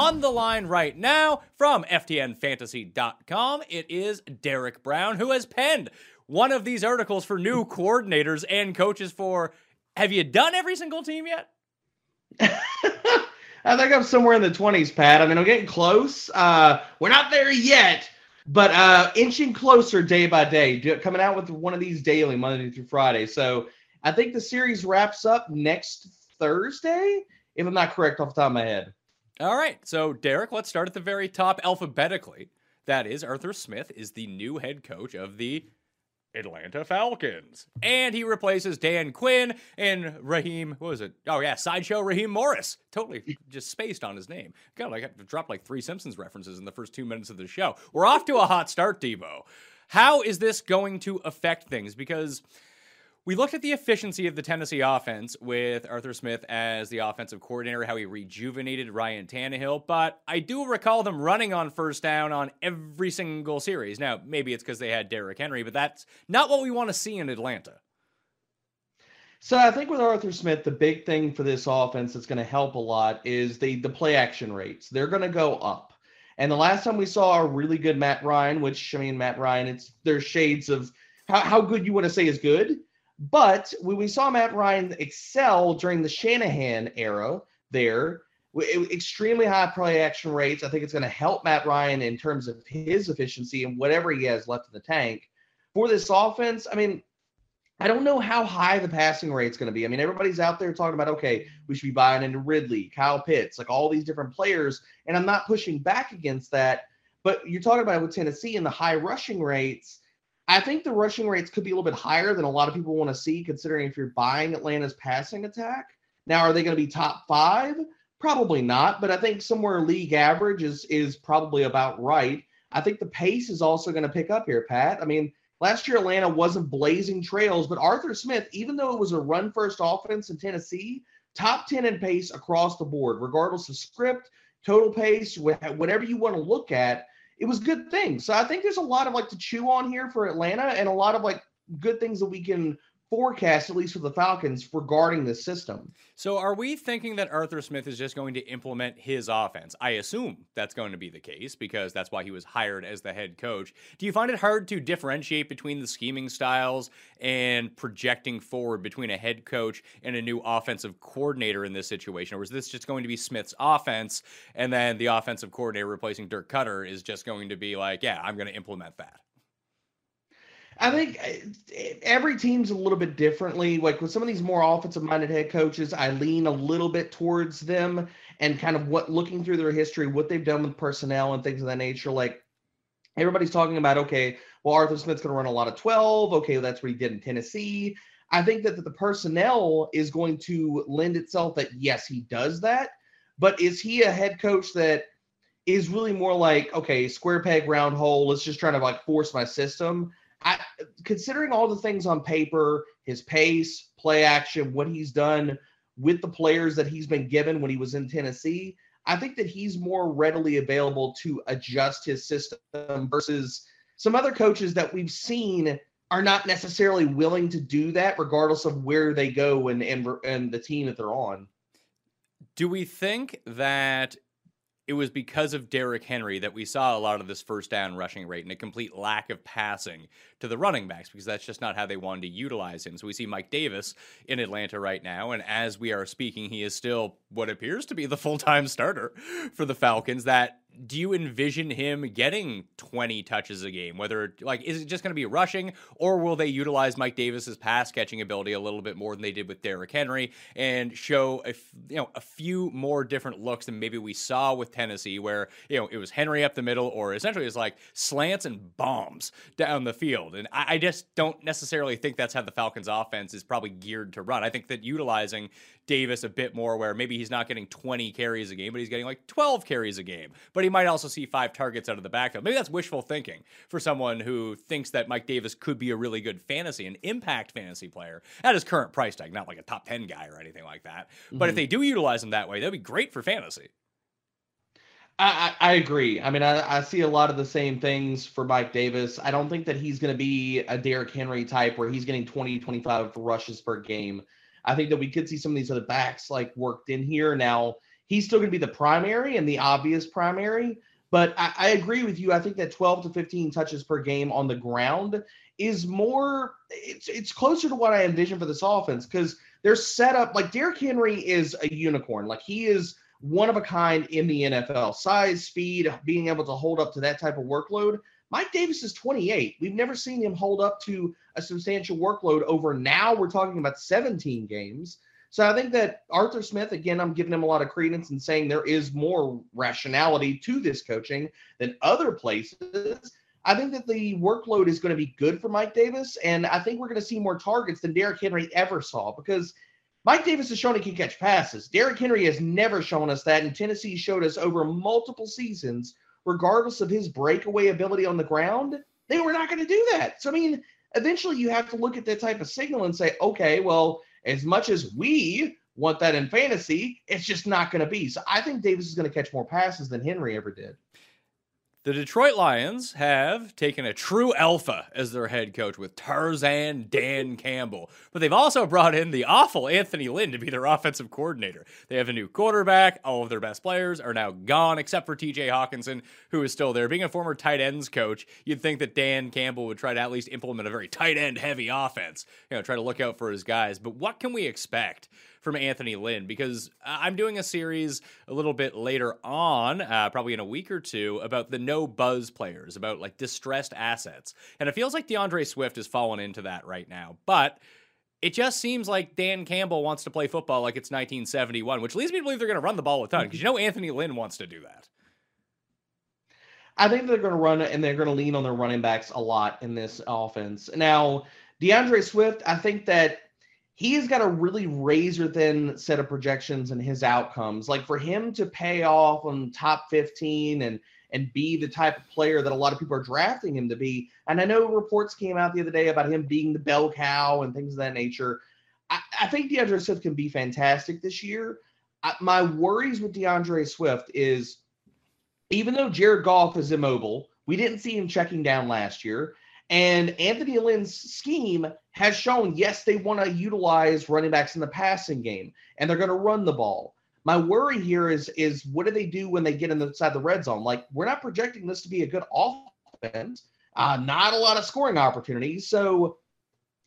On the line right now from FTNFantasy.com, it is Derek Brown, who has penned one of these articles for new coordinators and coaches for. Have you done every single team yet? I think I'm somewhere in the 20s, Pat. I mean, I'm getting close. Uh, we're not there yet, but uh, inching closer day by day, coming out with one of these daily, Monday through Friday. So I think the series wraps up next Thursday, if I'm not correct off the top of my head. All right. So, Derek, let's start at the very top alphabetically. That is, Arthur Smith is the new head coach of the Atlanta Falcons. And he replaces Dan Quinn and Raheem, what was it? Oh, yeah, Sideshow Raheem Morris. Totally just spaced on his name. God, I dropped like three Simpsons references in the first two minutes of the show. We're off to a hot start, Debo. How is this going to affect things? Because we looked at the efficiency of the Tennessee offense with Arthur Smith as the offensive coordinator, how he rejuvenated Ryan Tannehill, but I do recall them running on first down on every single series. Now, maybe it's because they had Derrick Henry, but that's not what we want to see in Atlanta. So I think with Arthur Smith, the big thing for this offense that's going to help a lot is the the play action rates. They're going to go up. And the last time we saw a really good Matt Ryan, which I mean Matt Ryan, it's there's shades of how, how good you want to say is good but when we saw Matt Ryan excel during the Shanahan era there, extremely high play action rates. I think it's going to help Matt Ryan in terms of his efficiency and whatever he has left in the tank. For this offense, I mean, I don't know how high the passing rate is going to be. I mean, everybody's out there talking about, okay, we should be buying into Ridley, Kyle Pitts, like all these different players. And I'm not pushing back against that. But you're talking about with Tennessee and the high rushing rates. I think the rushing rates could be a little bit higher than a lot of people want to see, considering if you're buying Atlanta's passing attack. Now, are they going to be top five? Probably not, but I think somewhere league average is is probably about right. I think the pace is also going to pick up here, Pat. I mean, last year Atlanta wasn't blazing trails, but Arthur Smith, even though it was a run first offense in Tennessee, top 10 in pace across the board, regardless of script, total pace, whatever you want to look at it was good things. So I think there's a lot of like to chew on here for Atlanta and a lot of like good things that we can forecast, at least for the Falcons, regarding this system. So, are we thinking that Arthur Smith is just going to implement his offense? I assume that's going to be the case because that's why he was hired as the head coach. Do you find it hard to differentiate between the scheming styles and projecting forward between a head coach and a new offensive coordinator in this situation? Or is this just going to be Smith's offense and then the offensive coordinator replacing Dirk Koetter is just going to be like, yeah, I'm going to implement that? I think eh, every team's a little bit differently. Like with some of these more offensive minded head coaches, I lean a little bit towards them and kind of what looking through their history, what they've done with personnel and things of that nature. Like everybody's talking about, okay, well, Arthur Smith's going to run a lot of 12. Okay, that's what he did in Tennessee. I think that the personnel is going to lend itself that, yes, he does that. But is he a head coach that is really more like, okay, square peg, round hole, let's just try to like force my system? I, considering all the things on paper, his pace, play action, what he's done with the players that he's been given when he was in Tennessee, I think that he's more readily available to adjust his system versus some other coaches that we've seen are not necessarily willing to do that, regardless of where they go and and, and the team that they're on. Do we think that it was because of Derrick Henry that we saw a lot of this first down rushing rate and a complete lack of passing to the running backs because that's just not how they wanted to utilize him. So we see Mike Davis in Atlanta right now, and as we are speaking, he is still what appears to be the full time starter for the Falcons. That do you envision him getting 20 touches a game? Whether like is it just going to be rushing, or will they utilize Mike Davis's pass catching ability a little bit more than they did with Derrick Henry and show a you know a few more different looks than maybe we saw with Tennessee, where you know it was Henry up the middle, or essentially it's like slants and bombs down the field. And I, I just don't necessarily think that's how the Falcons' offense is probably geared to run. I think that utilizing Davis a bit more, where maybe he's not getting 20 carries a game, but he's getting like 12 carries a game. But he might also see five targets out of the backfield. Maybe that's wishful thinking for someone who thinks that Mike Davis could be a really good fantasy and impact fantasy player at his current price tag, not like a top 10 guy or anything like that. Mm-hmm. But if mm-hmm. they do utilize him that way, that'd be great for fantasy. I, I, agree. I mean, I, I, see a lot of the same things for Mike Davis. I don't think that he's going to be a Derrick Henry type where he's getting 20, 25 rushes per game. I think that we could see some of these other backs like worked in here. Now he's still going to be the primary and the obvious primary, but I, I, agree with you. I think that 12 to 15 touches per game on the ground is more. It's it's closer to what I envision for this offense because they're set up like Derrick Henry is a unicorn. Like he is one of a kind in the NFL. Size, speed, being able to hold up to that type of workload. Mike Davis is 28. We've never seen him hold up to a substantial workload over now. We're talking about 17 games. So I think that Arthur Smith, again, I'm giving him a lot of credence and saying there is more rationality to this coaching than other places. I think that the workload is going to be good for Mike Davis, and I think we're going to see more targets than Derrick Henry ever saw because Mike Davis has shown he can catch passes. Derrick Henry has never shown us that, and Tennessee showed us over multiple seasons regardless of his breakaway ability on the ground, they were not going to do that. So, I mean, eventually you have to look at that type of signal and say, okay, well, as much as we want that in fantasy, it's just not going to be. So I think Davis is going to catch more passes than Henry ever did. The Detroit Lions have taken a true alpha as their head coach with Tarzan Dan Campbell, but they've also brought in the awful Anthony Lynn to be their offensive coordinator. They have a new quarterback. All of their best players are now gone, except for TJ Hockenson, who is still there. Being a former tight ends coach, you'd think that Dan Campbell would try to at least implement a very tight end heavy offense, you know, try to look out for his guys. But what can we expect from Anthony Lynn because I'm doing a series a little bit later on, uh, probably in a week or two, about the no buzz players, about like distressed assets. And it feels like DeAndre Swift has fallen into that right now. But it just seems like Dan Campbell wants to play football like it's 1971, which leads me to believe they're going to run the ball a ton because you know Anthony Lynn wants to do that. I think they're going to run and they're going to lean on their running backs a lot in this offense. Now, DeAndre Swift, I think that he has got a really razor thin set of projections and his outcomes. Like for him to pay off on top 15 and and be the type of player that a lot of people are drafting him to be. And I know reports came out the other day about him being the bell cow and things of that nature. I, I think DeAndre Swift can be fantastic this year. I, my worries with DeAndre Swift is even though Jared Goff is immobile, we didn't see him checking down last year. And Anthony Lynn's scheme has shown, yes, they want to utilize running backs in the passing game and they're going to run the ball. My worry here is is what do they do when they get inside the red zone? Like we're not projecting this to be a good offense, uh, not a lot of scoring opportunities. So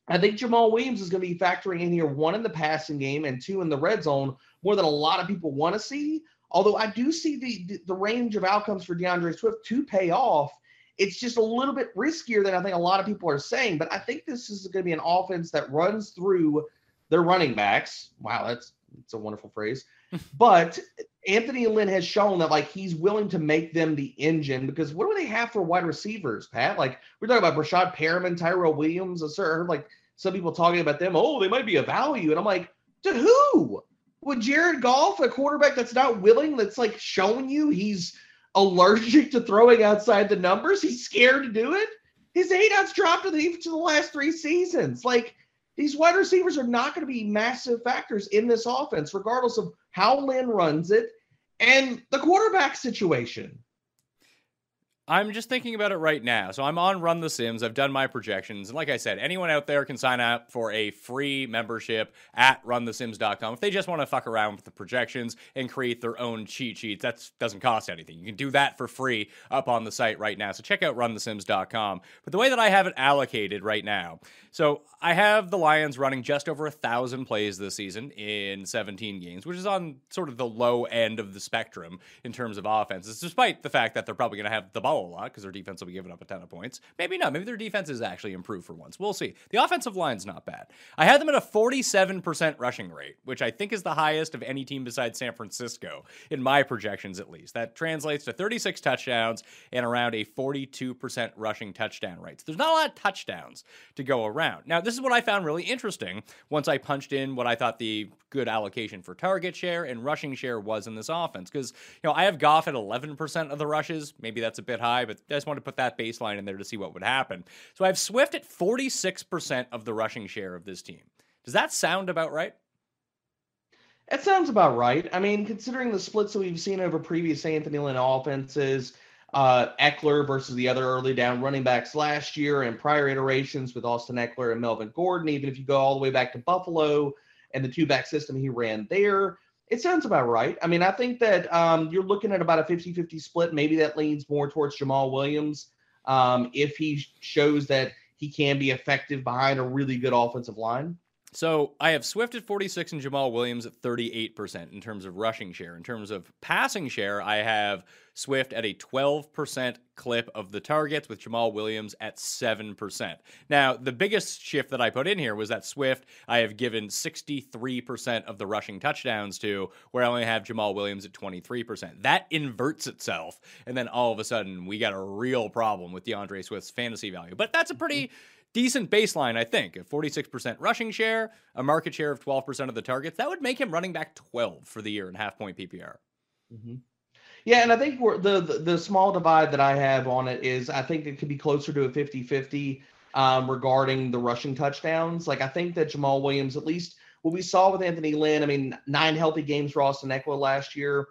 I think Jamaal Williams is going to be factoring in here one in the passing game and two in the red zone more than a lot of people want to see. Although I do see the, the, the range of outcomes for DeAndre Swift to pay off it's just a little bit riskier than I think a lot of people are saying. But I think this is going to be an offense that runs through their running backs. Wow, that's that's a wonderful phrase. but Anthony Lynn has shown that like he's willing to make them the engine because what do they have for wide receivers, Pat? Like we're talking about Breshad Perriman, Tyrell Williams. I heard like some people talking about them. Oh, they might be a value, and I'm like, to who? Would Jared Goff, a quarterback that's not willing, that's like showing you he's allergic to throwing outside the numbers. He's scared to do it. His eight outs dropped in each of the last three seasons. Like these wide receivers are not going to be massive factors in this offense, regardless of how Lynn runs it and the quarterback situation. I'm just thinking about it right now. So I'm on Run the Sims. I've done my projections. And like I said, anyone out there can sign up for a free membership at runthesims.com. If they just want to fuck around with the projections and create their own cheat sheets, that doesn't cost anything. You can do that for free up on the site right now. So check out runthesims.com. But the way that I have it allocated right now, so I have the Lions running just over a thousand plays this season in 17 games, which is on sort of the low end of the spectrum in terms of offenses, despite the fact that they're probably going to have the ball a lot because their defense will be giving up a ton of points. Maybe not. Maybe their defense is actually improved for once. We'll see. The offensive line's not bad. I had them at a 47% rushing rate, which I think is the highest of any team besides San Francisco in my projections, at least. That translates to 36 touchdowns and around a 42% rushing touchdown rate. So there's not a lot of touchdowns to go around. Now, this is what I found really interesting once I punched in what I thought the good allocation for target share and rushing share was in this offense. Because, you know, I have Goff at 11% of the rushes. Maybe that's a bit high, but I just wanted to put that baseline in there to see what would happen. So I have Swift at 46% of the rushing share of this team. Does that sound about right? It sounds about right. I mean, considering the splits that we've seen over previous Anthony Lynn offenses, uh, Ekeler versus the other early down running backs last year and prior iterations with Austin Ekeler and Melvin Gordon, even if you go all the way back to Buffalo and the two back system he ran there, it sounds about right. I mean, I think that um, you're looking at about a 50 50 split. Maybe that leans more towards Jamaal Williams um, if he shows that he can be effective behind a really good offensive line. So I have Swift at 46 and Jamaal Williams at 38% in terms of rushing share. In terms of passing share, I have Swift at a 12% clip of the targets with Jamaal Williams at 7%. Now, the biggest shift that I put in here was that Swift I have given 63% of the rushing touchdowns to, where I only have Jamaal Williams at 23%. That inverts itself, and then all of a sudden we got a real problem with DeAndre Swift's fantasy value. But that's a pretty decent baseline, I think. A 46% rushing share, a market share of 12% of the targets. That would make him running back 12 for the year in half point PPR. Mm-hmm. Yeah, and I think the, the, the small divide that I have on it is I think it could be closer to a 50-50 um, regarding the rushing touchdowns. Like I think that Jamaal Williams, at least what we saw with Anthony Lynn, I mean, nine healthy games for Austin Ekeler last year.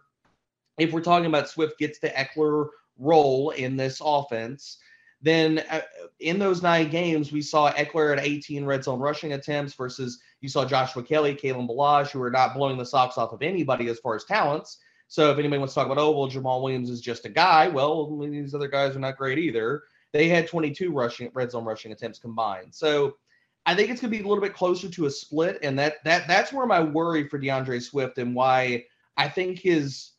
If we're talking about Swift gets the Ekeler role in this offense, then uh, in those nine games, we saw Ekeler at 18 red zone rushing attempts versus you saw Joshua Kelley, Kalen Ballage, who are not blowing the socks off of anybody as far as talents. So if anybody wants to talk about, oh, well, Jamaal Williams is just a guy, well, these other guys are not great either. They had 22 rushing red zone rushing attempts combined. So I think it's going to be a little bit closer to a split, and that that that's where my worry for DeAndre Swift and why I think his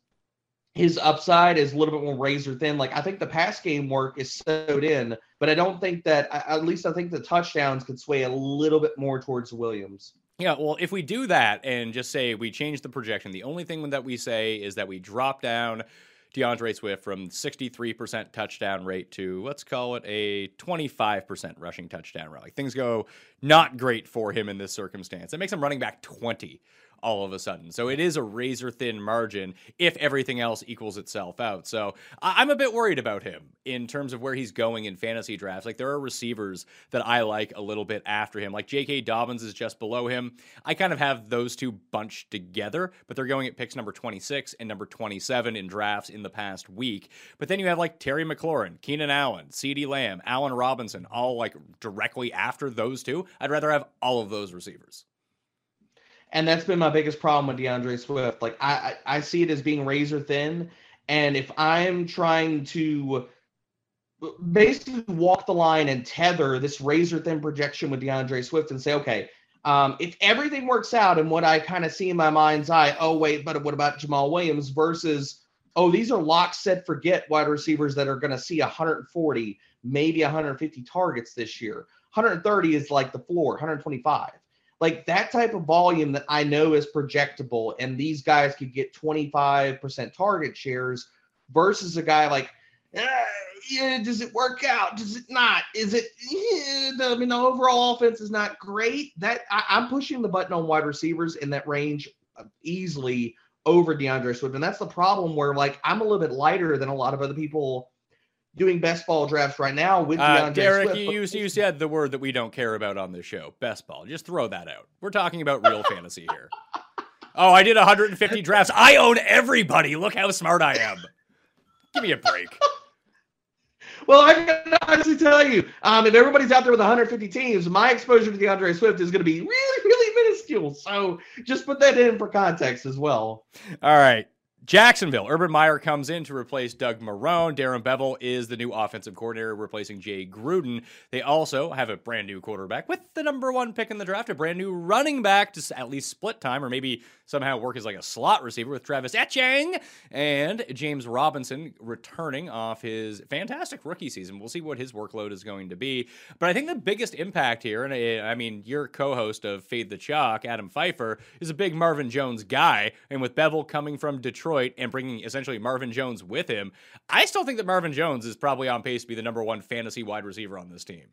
his upside is a little bit more razor thin. Like I think the pass game work is sewed in, but I don't think that at least I think the touchdowns could sway a little bit more towards Williams. Yeah, well, if we do that and just say we change the projection, the only thing that we say is that we drop down DeAndre Swift from 63% touchdown rate to let's call it a 25% rushing touchdown rate. Like things go not great for him in this circumstance. It makes him running back 20 all of a sudden. So it is a razor thin margin if everything else equals itself out. So I'm a bit worried about him in terms of where he's going in fantasy drafts. Like there are receivers that I like a little bit after him. Like J.K. Dobbins is just below him. I kind of have those two bunched together, but they're going at picks number 26 and number 27 in drafts in the past week. But then you have like Terry McLaurin, Keenan Allen, CeeDee Lamb, Allen Robinson, all like directly after those two. I'd rather have all of those receivers and that's been my biggest problem with DeAndre Swift. Like I, I, I see it as being razor thin, and if I'm trying to basically walk the line and tether this razor thin projection with DeAndre Swift and say, okay, um, if everything works out and what I kind of see in my mind's eye, oh wait, but what about Jamaal Williams versus oh these are lock set forget wide receivers that are going to see 140, maybe 150 targets this year. 130 is like the floor, 125 like that type of volume that I know is projectable, and these guys could get 25% target shares versus a guy like, eh, yeah, does it work out? Does it not? Is it? Yeah, I mean, the overall offense is not great. That I, I'm pushing the button on wide receivers in that range easily over DeAndre Swift, and that's the problem. Where like I'm a little bit lighter than a lot of other people doing best ball drafts right now with uh, Derek, Swift. You, you said the word that we don't care about on this show, best ball. Just throw that out. We're talking about real fantasy here. Oh, I did 150 drafts. I own everybody. Look how smart I am. Give me a break. well, I can honestly tell you, um, if everybody's out there with 150 teams, my exposure to DeAndre Swift is going to be really, really minuscule. So just put that in for context as well. All right. Jacksonville, Urban Meyer comes in to replace Doug Marrone. Darren Bevell is the new offensive coordinator, replacing Jay Gruden. They also have a brand new quarterback with the number one pick in the draft, a brand new running back to at least split time or maybe somehow work as like a slot receiver with Travis Etienne and James Robinson returning off his fantastic rookie season. We'll see what his workload is going to be. But I think the biggest impact here, and eh, I mean, your co host of Fade the Chalk, Adam Pfeiffer, is a big Marvin Jones guy. And with Bevell coming from Detroit, Detroit and bringing essentially Marvin Jones with him, I still think that Marvin Jones is probably on pace to be the number one fantasy wide receiver on this team.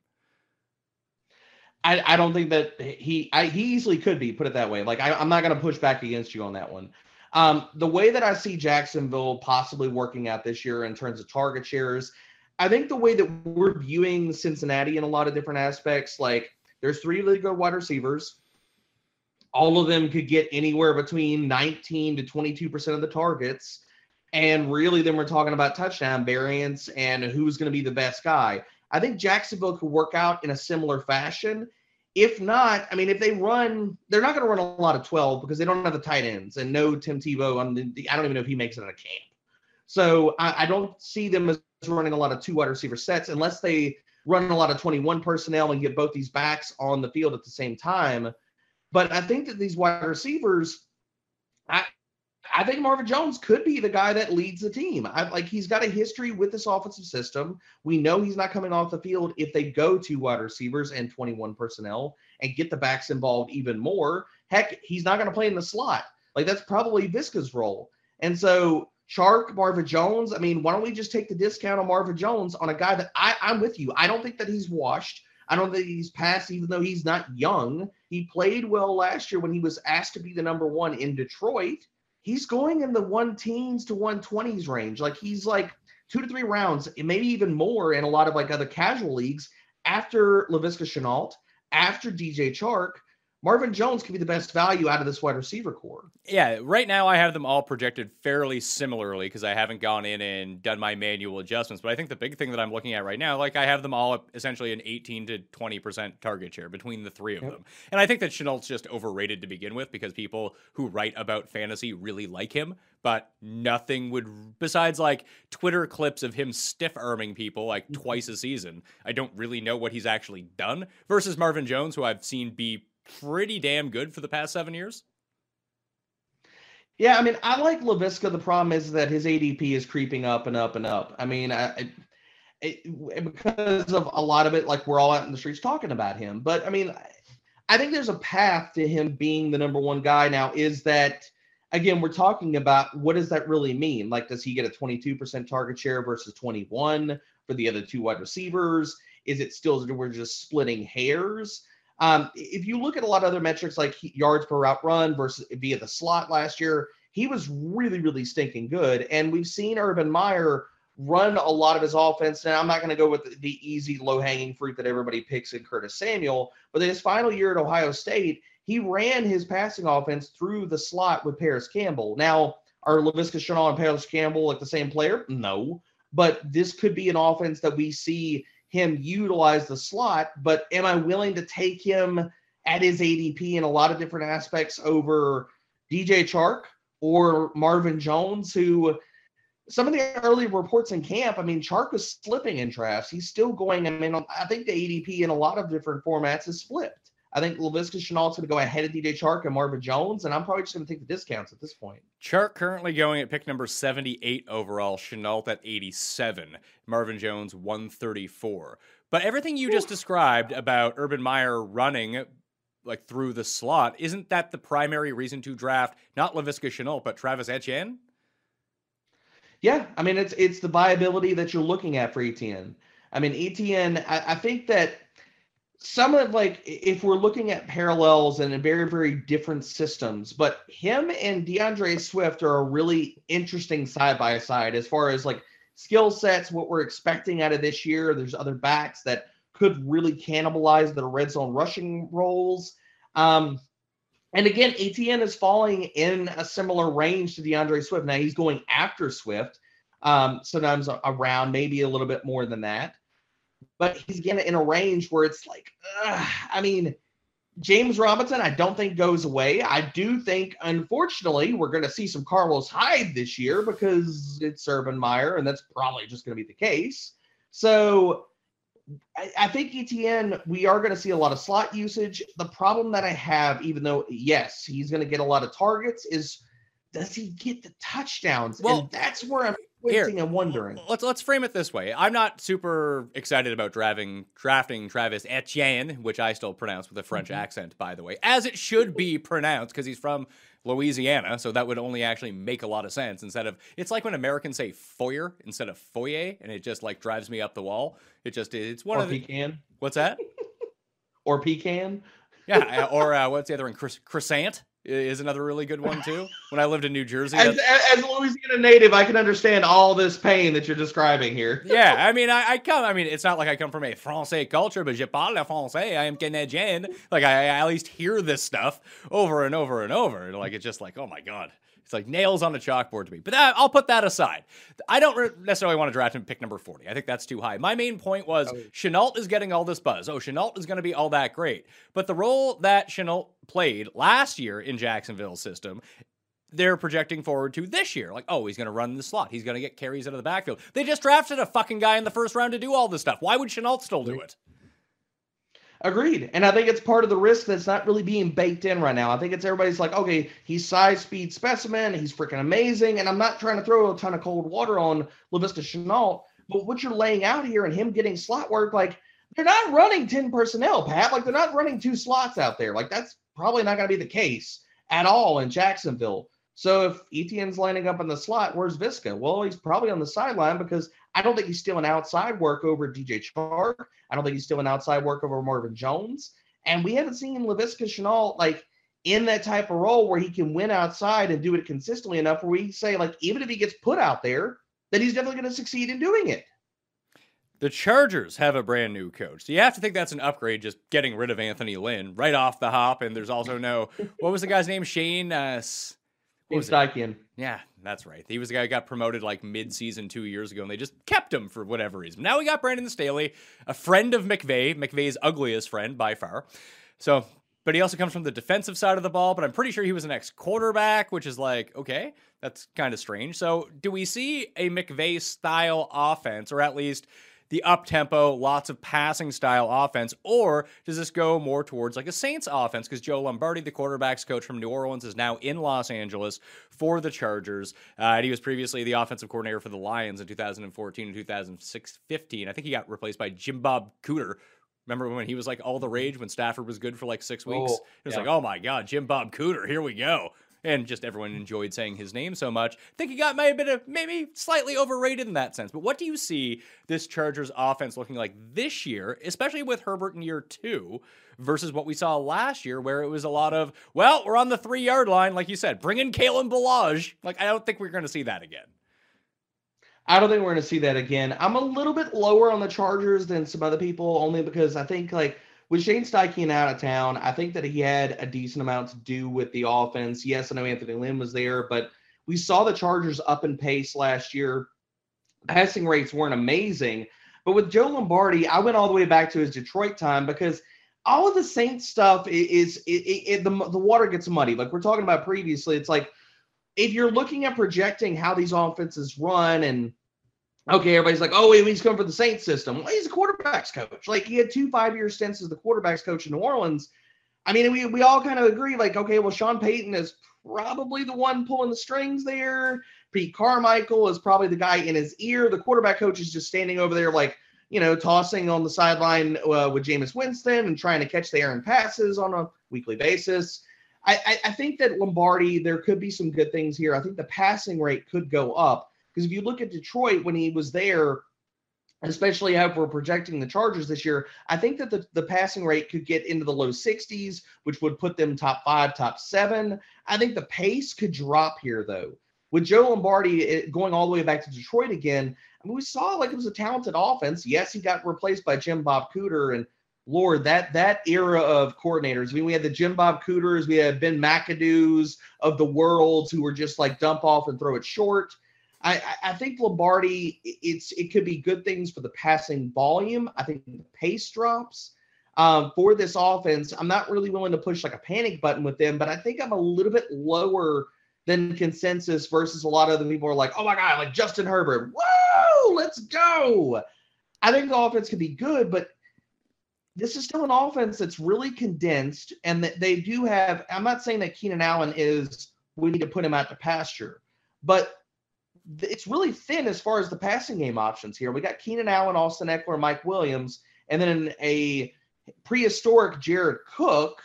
I, I don't think that he I, he easily could be put it that way. Like I, am not going to push back against you on that one. Um, the way that I see Jacksonville possibly working out this year in terms of target shares, I think the way that we're viewing Cincinnati in a lot of different aspects, like there's three really good wide receivers all of them could get anywhere between 19 to 22% of the targets. And really, then we're talking about touchdown variance and who's going to be the best guy. I think Jacksonville could work out in a similar fashion. If not, I mean, if they run, they're not going to run a lot of 12 because they don't have the tight ends and no Tim Tebow. On the, I don't even know if he makes it out of camp. So I, I don't see them as running a lot of two wide receiver sets unless they run a lot of 21 personnel and get both these backs on the field at the same time. But I think that these wide receivers, I I think Marvin Jones could be the guy that leads the team. I like he's got a history with this offensive system. We know he's not coming off the field if they go to wide receivers and 21 personnel and get the backs involved even more. Heck, he's not going to play in the slot. Like that's probably Viska's role. And so Chark, Marvin Jones. I mean, why don't we just take the discount on Marvin Jones on a guy that I, I'm with you. I don't think that he's washed. I don't think he's passed, even though he's not young. He played well last year when he was asked to be the number one in Detroit. He's going in the one teens to 120s range. Like he's like two to three rounds, maybe even more in a lot of like other casual leagues after Laviska Shenault, after DJ Chark. Marvin Jones could be the best value out of this wide receiver core. Yeah, right now I have them all projected fairly similarly because I haven't gone in and done my manual adjustments. But I think the big thing that I'm looking at right now, like I have them all essentially an 18 to 20% target share between the three of yep. them. And I think that Shenault's just overrated to begin with because people who write about fantasy really like him, but nothing would, besides like Twitter clips of him stiff arming people like mm-hmm. twice a season. I don't really know what he's actually done versus Marvin Jones, who I've seen be pretty damn good for the past seven years. Yeah, I mean, I like Laviska. The problem is that his ADP is creeping up and up and up. I mean, I, it, because of a lot of it, like we're all out in the streets talking about him. But I mean, I think there's a path to him being the number one guy. Now, is that again, we're talking about what does that really mean? Like, does he get a 22% target share versus 21 for the other two wide receivers? Is it still we're just splitting hairs? Um, if you look at a lot of other metrics like yards per route run versus via the slot last year, he was really, really stinking good. And we've seen Urban Meyer run a lot of his offense. And I'm not going to go with the easy, low hanging fruit that everybody picks in Curtis Samuel, but in his final year at Ohio State, he ran his passing offense through the slot with Parris Campbell. Now, are Laviska Shenault and Parris Campbell like the same player? No. But this could be an offense that we see him utilize the slot, but am I willing to take him at his ADP in a lot of different aspects over DJ Chark or Marvin Jones, who some of the early reports in camp, I mean, Chark was slipping in drafts. He's still going. I mean, I think the ADP in a lot of different formats is flipped. I think Laviska Shenault's going to go ahead of DJ Chark and Marvin Jones, and I'm probably just going to take the discounts at this point. Chark currently going at pick number 78 overall, Shenault at 87, Marvin Jones 134. But everything you just described about Urban Meyer running like through the slot, isn't that the primary reason to draft not Laviska Shenault but Travis Etienne? Yeah, I mean it's it's the viability that you're looking at for Etienne. I mean Etienne, I, I think that some of like if we're looking at parallels and very very different systems but him and DeAndre Swift are a really interesting side by side as far as like skill sets what we're expecting out of this year. There's other backs that could really cannibalize the red zone rushing roles. Um and again Etienne is falling in a similar range to DeAndre Swift. Now he's going after Swift Um, sometimes around, maybe a little bit more than that. But he's getting in a range where it's like, ugh, I mean, James Robinson, I don't think goes away. I do think, unfortunately, we're going to see some Carlos Hyde this year because it's Urban Meyer, and that's probably just going to be the case. So I, I think Etienne, we are going to see a lot of slot usage. The problem that I have, even though, yes, he's going to get a lot of targets, is does he get the touchdowns? Well, and that's where I'm waiting and wondering. Let's let's frame it this way. I'm not super excited about drafting drafting Travis Etienne, which I still pronounce with a French mm-hmm. accent, by the way, as it should be pronounced because he's from Louisiana, so that would only actually make a lot of sense instead of it's like when Americans say foyer instead of foyer, and it just like drives me up the wall. It just it's one or of the pecan. What's that? or pecan. Yeah, or uh, what's the other one? Croissant is another really good one too. When I lived in New Jersey, as, as, a Louisiana native, I can understand all this pain that you're describing here. yeah, I mean, I, I, come. I mean, it's not like I come from a Francais culture, but je parle français. I am Canadien. Like I, I at least hear this stuff over and over and over. Like it's just like, oh my god. It's like nails on a chalkboard to me. But that, I'll put that aside. I don't necessarily want to draft him pick number 40. I think that's too high. My main point was oh. Shenault is getting all this buzz. Oh, Shenault is going to be all that great. But the role that Shenault played last year in Jacksonville's system they're projecting forward to this year. Like, oh, he's going to run the slot. He's going to get carries out of the backfield. They just drafted a fucking guy in the first round to do all this stuff. Why would Shenault still do it? Agreed. And I think it's part of the risk that's not really being baked in right now. I think it's everybody's like, okay, he's size, speed, specimen. He's freaking amazing. And I'm not trying to throw a ton of cold water on Laviska Shenault, but what you're laying out here and him getting slot work, like they're not running 10 personnel, Pat. Like they're not running two slots out there. Like that's probably not going to be the case at all in Jacksonville. So if Etienne's lining up in the slot, where's Visca? Well, he's probably on the sideline because I don't think he's stealing outside work over DJ Chark. I don't think he's stealing outside work over Marvin Jones. And we haven't seen Laviska Shenault like in that type of role where he can win outside and do it consistently enough where we say, like, even if he gets put out there, that he's definitely going to succeed in doing it. The Chargers have a brand new coach. So you have to think that's an upgrade just getting rid of Anthony Lynn right off the hop. And there's also no, what was the guy's name? Shane uh, Steichen. Yeah, that's right. He was the guy who got promoted like mid-season two years ago, and they just kept him for whatever reason. Now we got Brandon Staley, a friend of McVay, McVay's ugliest friend by far. So, but he also comes from the defensive side of the ball. But I'm pretty sure he was an ex-quarterback, which is like okay, that's kind of strange. So, do we see a McVay style offense, or at least? The up tempo, lots of passing style offense, or does this go more towards like a Saints offense? Because Joe Lombardi, the quarterbacks coach from New Orleans, is now in Los Angeles for the Chargers. Uh, and he was previously the offensive coordinator for the Lions in 2014 and 2015. I think he got replaced by Jim Bob Cooter, Remember when he was like all the rage when Stafford was good for like six weeks? Oh, it was yeah. like, oh my God, Jim Bob Cooter, here we go and just everyone enjoyed saying his name so much. I think he got maybe a bit of maybe slightly overrated in that sense. But what do you see this Chargers offense looking like this year, especially with Herbert in year two, versus what we saw last year, where it was a lot of, well, we're on the three yard line, like you said, bring in Kalen Ballage. Like I don't think we're going to see that again. I don't think we're going to see that again. I'm a little bit lower on the Chargers than some other people, only because I think like with Shane Steichen out of town, I think that he had a decent amount to do with the offense. Yes, I know Anthony Lynn was there, but we saw the Chargers up in pace last year. Passing rates weren't amazing. But with Joe Lombardi, I went all the way back to his Detroit time because all of the Saints stuff is, is it, it, the, the water gets muddy. Like we're talking about previously, it's like if you're looking at projecting how these offenses run and okay, everybody's like, oh, wait, he's coming for the Saints system. Well, he's a quarterbacks coach. Like he had two five year stints as the quarterbacks coach in New Orleans. I mean, we, we all kind of agree, like, okay, well, Sean Payton is probably the one pulling the strings there. Pete Carmichael is probably the guy in his ear. The quarterback coach is just standing over there, like, you know, tossing on the sideline uh, with Jameis Winston and trying to catch the errant passes on a weekly basis. I, I, I think that Lombardi, there could be some good things here. I think the passing rate could go up. Because if you look at Detroit when he was there, especially how we're projecting the Chargers this year, I think that the, the passing rate could get into the low 60s, which would put them top five, top seven. I think the pace could drop here, though. With Joe Lombardi eh, going all the way back to Detroit again, I mean, we saw like it was a talented offense. Yes, he got replaced by Jim Bob Cooter, and Lord, that that era of coordinators. I mean, we had the Jim Bob Cooters, we had Ben McAdoo's of the world who were just like dump off and throw it short. I, I think Lombardi, it's it could be good things for the passing volume. I think the pace drops um, for this offense. I'm not really willing to push like a panic button with them, but I think I'm a little bit lower than consensus versus a lot of the people are like, oh my god, like Justin Herbert, whoa, let's go. I think the offense could be good, but this is still an offense that's really condensed, and that they do have. I'm not saying that Keenan Allen is we need to put him out to pasture, but it's really thin as far as the passing game options here. We got Keenan Allen, Austin Ekeler, Mike Williams, and then a prehistoric Jared Cook.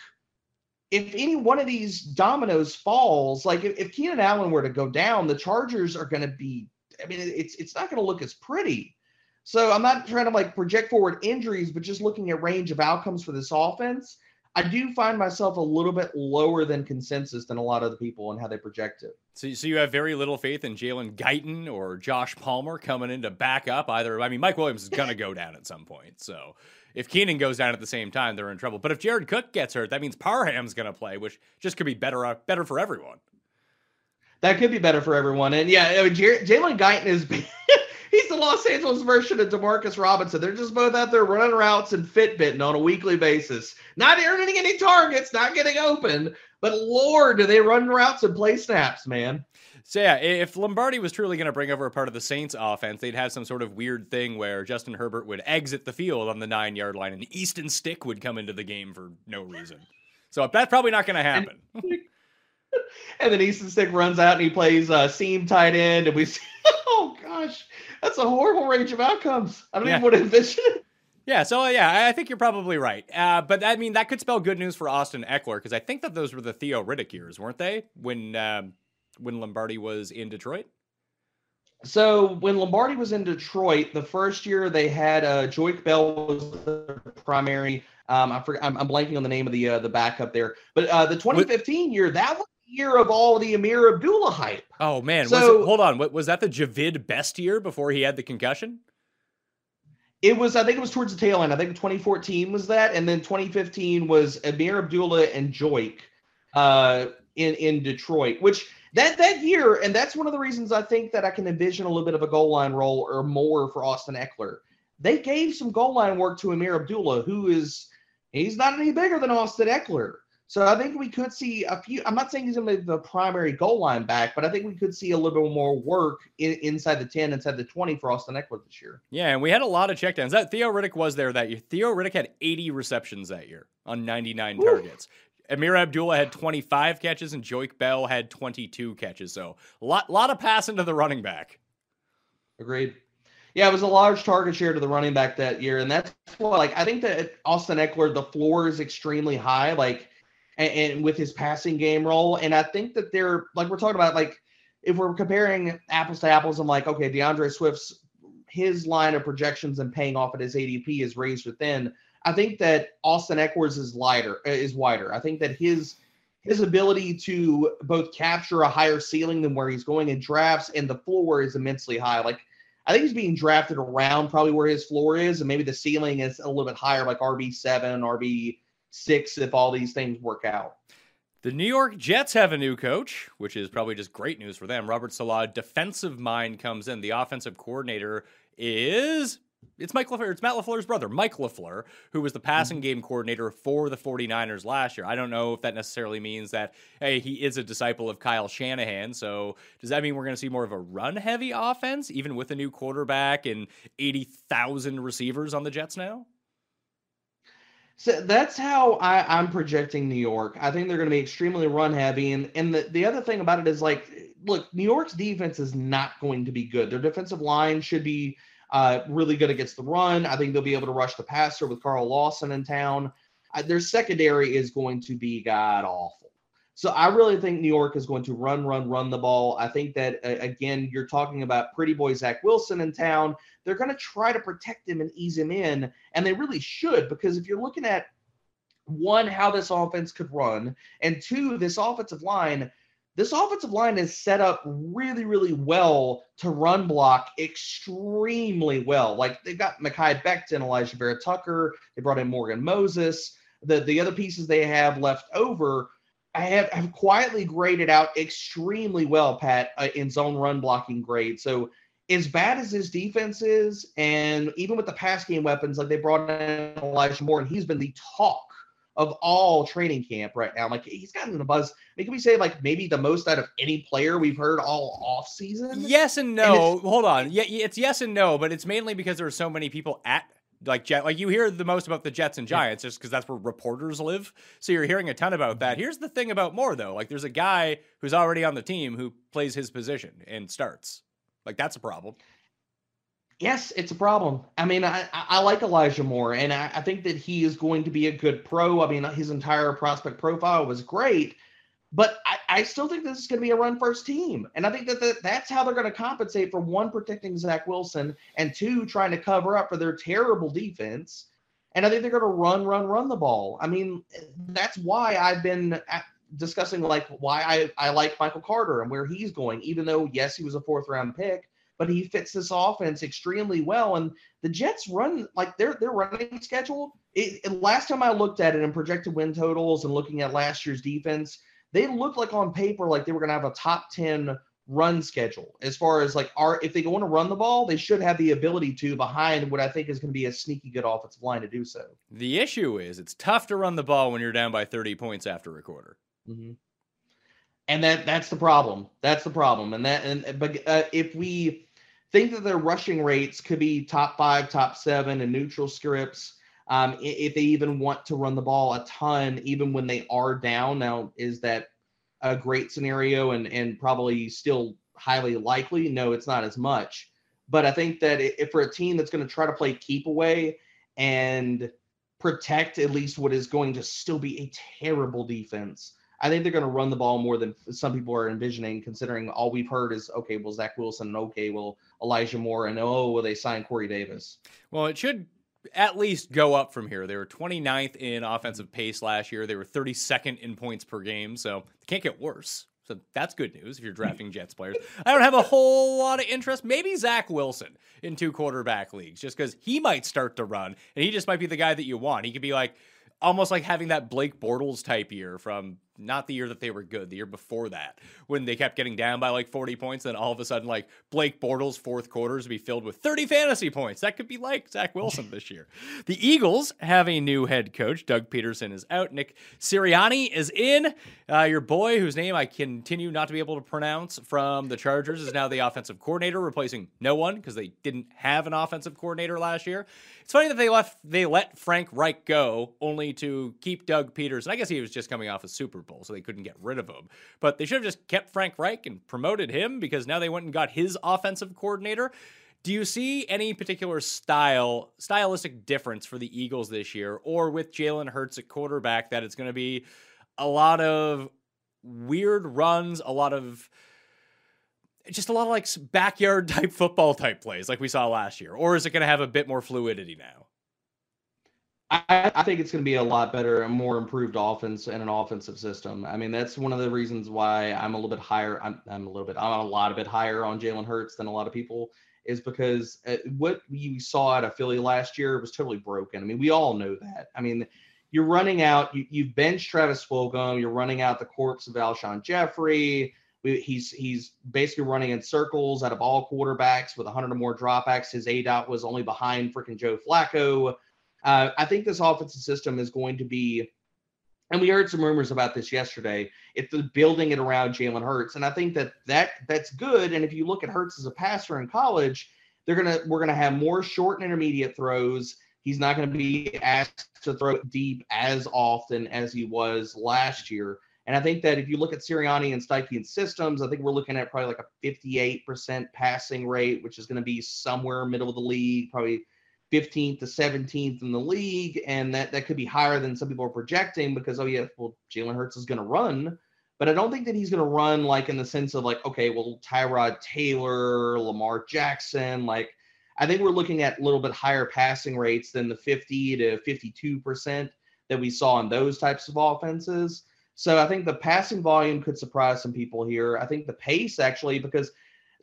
If any one of these dominoes falls, like if, if Keenan Allen were to go down, the Chargers are going to be. I mean, it's it's not going to look as pretty. So I'm not trying to like project forward injuries, but just looking at range of outcomes for this offense. I do find myself a little bit lower than consensus than a lot of the people and how they project it. So, so you have very little faith in Jalen Guyton or Josh Palmer coming in to back up either. I mean, Mike Williams is going to go down at some point. So if Keenan goes down at the same time, they're in trouble. But if Jared Cook gets hurt, that means Parham's going to play, which just could be better uh, better for everyone. That could be better for everyone. And yeah, I mean, Jalen Guyton is he's the Los Angeles version of Demarcus Robinson. They're just both out there running routes and Fitbitting on a weekly basis, not earning any targets, not getting open. But Lord, do they run routes and play snaps, man? So yeah, if Lombardi was truly going to bring over a part of the Saints offense, they'd have some sort of weird thing where Justin Herbert would exit the field on the nine yard line and the Easton Stick would come into the game for no reason. So that's probably not going to happen. and then Easton Stick runs out and he plays uh, seam tight end, and we see, oh gosh, that's a horrible range of outcomes. I don't yeah. even want to envision it. Yeah, so uh, yeah, I think you're probably right. Uh, but I mean, that could spell good news for Austin Ekeler because I think that those were the Theo Riddick years, weren't they? When um, when Lombardi was in Detroit. So when Lombardi was in Detroit, the first year they had uh, Joique Bell was the primary. Um, I forget, I'm, I'm, blanking on the name of the uh, the backup there, but uh, the 2015 year that was year of all the Ameer Abdullah hype. Oh man, so, it, hold on, what, was that the Jahvid Best year before he had the concussion? It was, I think it was towards the tail end. I think 2014 was that, and then 2015 was Ameer Abdullah and Joique uh, in in Detroit, which that that year, and that's one of the reasons I think that I can envision a little bit of a goal line role or more for Austin Ekeler. They gave some goal line work to Ameer Abdullah, who is he's not any bigger than Austin Ekeler. So I think we could see a few. I'm not saying he's going to be the primary goal line back, but I think we could see a little bit more work in, inside the 10, inside the 20 for Austin Ekeler this year. Yeah, and we had a lot of checkdowns. That Theo Riddick was there that year. Theo Riddick had 80 receptions that year on 99 Ooh. targets. Ameer Abdullah had 25 catches and Joique Bell had 22 catches. So a lot, lot of passing to the running back. Agreed. Yeah, it was a large target share to the running back that year, and that's why, like, I think that Austin Ekeler, the floor is extremely high. Like, and, and with his passing game role. And I think that they're like we're talking about like if we're comparing apples to apples, I'm like, okay, D'Andre Swift's his line of projections and paying off at his ADP is raised within. I think that Austin Ekeler's is lighter uh, is wider. I think that his his ability to both capture a higher ceiling than where he's going in drafts and the floor is immensely high. Like I think he's being drafted around probably where his floor is, and maybe the ceiling is a little bit higher, like RB seven, RB six if all these things work out. The New York Jets have a new coach, which is probably just great news for them. Robert Saleh, defensive mind, comes in. The offensive coordinator is it's Mike LaFleur, it's Matt LaFleur's brother, Mike LaFleur, who was the passing mm-hmm. game coordinator for the 49ers last year. I don't know if that necessarily means that, hey, he is a disciple of Kyle Shanahan. So does that mean we're going to see more of a run heavy offense, even with a new quarterback and 80,000 receivers on the Jets now? So that's how I, I'm projecting New York. I think they're going to be extremely run heavy. And, and the, the other thing about it is like, look, New York's defense is not going to be good. Their defensive line should be uh, really good against the run. I think they'll be able to rush the passer with Carl Lawson in town. Uh, their secondary is going to be god awful. So I really think New York is going to run, run, run the ball. I think that uh, again, you're talking about pretty boy Zach Wilson in town. They're going to try to protect him and ease him in, and they really should because if you're looking at one, how this offense could run, and two, this offensive line. This offensive line is set up really, really well to run block extremely well. Like they've got Mekhi Becton, Alijah Vera-Tucker. They brought in Morgan Moses. The the other pieces they have left over I have, have quietly graded out extremely well, Pat, uh, in zone run blocking grade. So as bad as his defense is, and even with the pass game weapons, like they brought in Elijah Moore, and he's been the talk of all training camp right now. Like he's gotten the buzz. I mean, can we say like maybe the most out of any player we've heard all off season? Yes and no. And Hold on. Yeah, it's yes and no, but it's mainly because there are so many people at like Jet. Like you hear the most about the Jets and Giants just because that's where reporters live. So you're hearing a ton about that. Mm-hmm. Here's the thing about Moore though. Like there's a guy who's already on the team who plays his position and starts. Like that's a problem. Yes, it's a problem. I mean, I, I like Elijah Moore, and I, I think that he is going to be a good pro. I mean, his entire prospect profile was great, but I, I still think this is going to be a run first team. And I think that the, that's how they're going to compensate for one, protecting Zach Wilson, and two, trying to cover up for their terrible defense. And I think they're going to run, run, run the ball. I mean, that's why I've been uh, discussing like why I, I like Michael Carter and where he's going, even though, yes, he was a fourth round pick but he fits this offense extremely well. And the Jets run like their their running schedule. It, last time I looked at it and projected win totals and looking at last year's defense, they looked like on paper like they were going to have a top ten run schedule as far as like are if they want to run the ball they should have the ability to behind what i think is going to be a sneaky good offensive line to do so the issue is it's tough to run the ball when you're down by 30 points after a quarter mm-hmm and that that's the problem. That's the problem. And that and but uh, if we think that their rushing rates could be top five, top seven, and neutral scripts, um, if they even want to run the ball a ton, even when they are down. Now, is that a great scenario and and probably still highly likely? No, it's not as much. But I think that if for a team that's going to try to play keep away and protect at least what is going to still be a terrible defense, I think they're going to run the ball more than some people are envisioning, considering all we've heard is okay, well, Zach Wilson, and okay, well, Elijah Moore, and oh, will they sign Corey Davis? Well, it should at least go up from here. They were 29th in offensive pace last year, they were 32nd in points per game, so they can't get worse. So that's good news if you're drafting Jets players. I don't have a whole lot of interest. Maybe Zach Wilson in two quarterback leagues, just because he might start to run and he just might be the guy that you want. He could be like almost like having that Blake Bortles type year from not the year that they were good, the year before that, when they kept getting down by like 40 points, then all of a sudden, like Blake Bortles' fourth quarters be filled with 30 fantasy points. That could be like Zach Wilson this year. The Eagles have a new head coach. Doug Pederson is out. Nick Sirianni is in. Uh, your boy, whose name I continue not to be able to pronounce from the Chargers, is now the offensive coordinator, replacing no one because they didn't have an offensive coordinator last year. It's funny that they left they let Frank Reich go only to keep Doug Pederson. I guess he was just coming off a Super Bowl, so they couldn't get rid of him. But they should have just kept Frank Reich and promoted him because now they went and got his offensive coordinator. Do you see any particular style, stylistic difference for the Eagles this year, or with Jalen Hurts at quarterback, that it's going to be a lot of weird runs, a lot of just a lot of like backyard type football type plays like we saw last year? Or is it going to have a bit more fluidity now? I, I think it's going to be a lot better and more improved offense and an offensive system. I mean, that's one of the reasons why I'm a little bit higher. I'm, I'm a little bit, I'm a lot of bit higher on Jalen Hurts than a lot of people is because uh, what you saw out of Philly last year was totally broken. I mean, we all know that. I mean, you're running out, you, you've benched Travis Fulgham, you're running out the corpse of Alshon Jeffery he's he's basically running in circles out of all quarterbacks with 100 or more dropbacks. His A dot was only behind freaking Joe Flacco. Uh, I think this offensive system is going to be, and we heard some rumors about this yesterday. It's the building it around Jalen Hurts, and I think that that that's good. And if you look at Hurts as a passer in college, they're gonna we're gonna have more short and intermediate throws. He's not going to be asked to throw deep as often as he was last year. And I think that if you look at Sirianni and Steichen systems, I think we're looking at probably like a 58% passing rate, which is going to be somewhere middle of the league, probably 15th to 17th in the league. And that, that could be higher than some people are projecting because, oh, yeah, well, Jalen Hurts is going to run. But I don't think that he's going to run like in the sense of like, okay, well, Tyrod Taylor, Lamar Jackson, like, I think we're looking at a little bit higher passing rates than the 50 to 52% that we saw in those types of offenses. So I think the passing volume could surprise some people here. I think the pace actually, because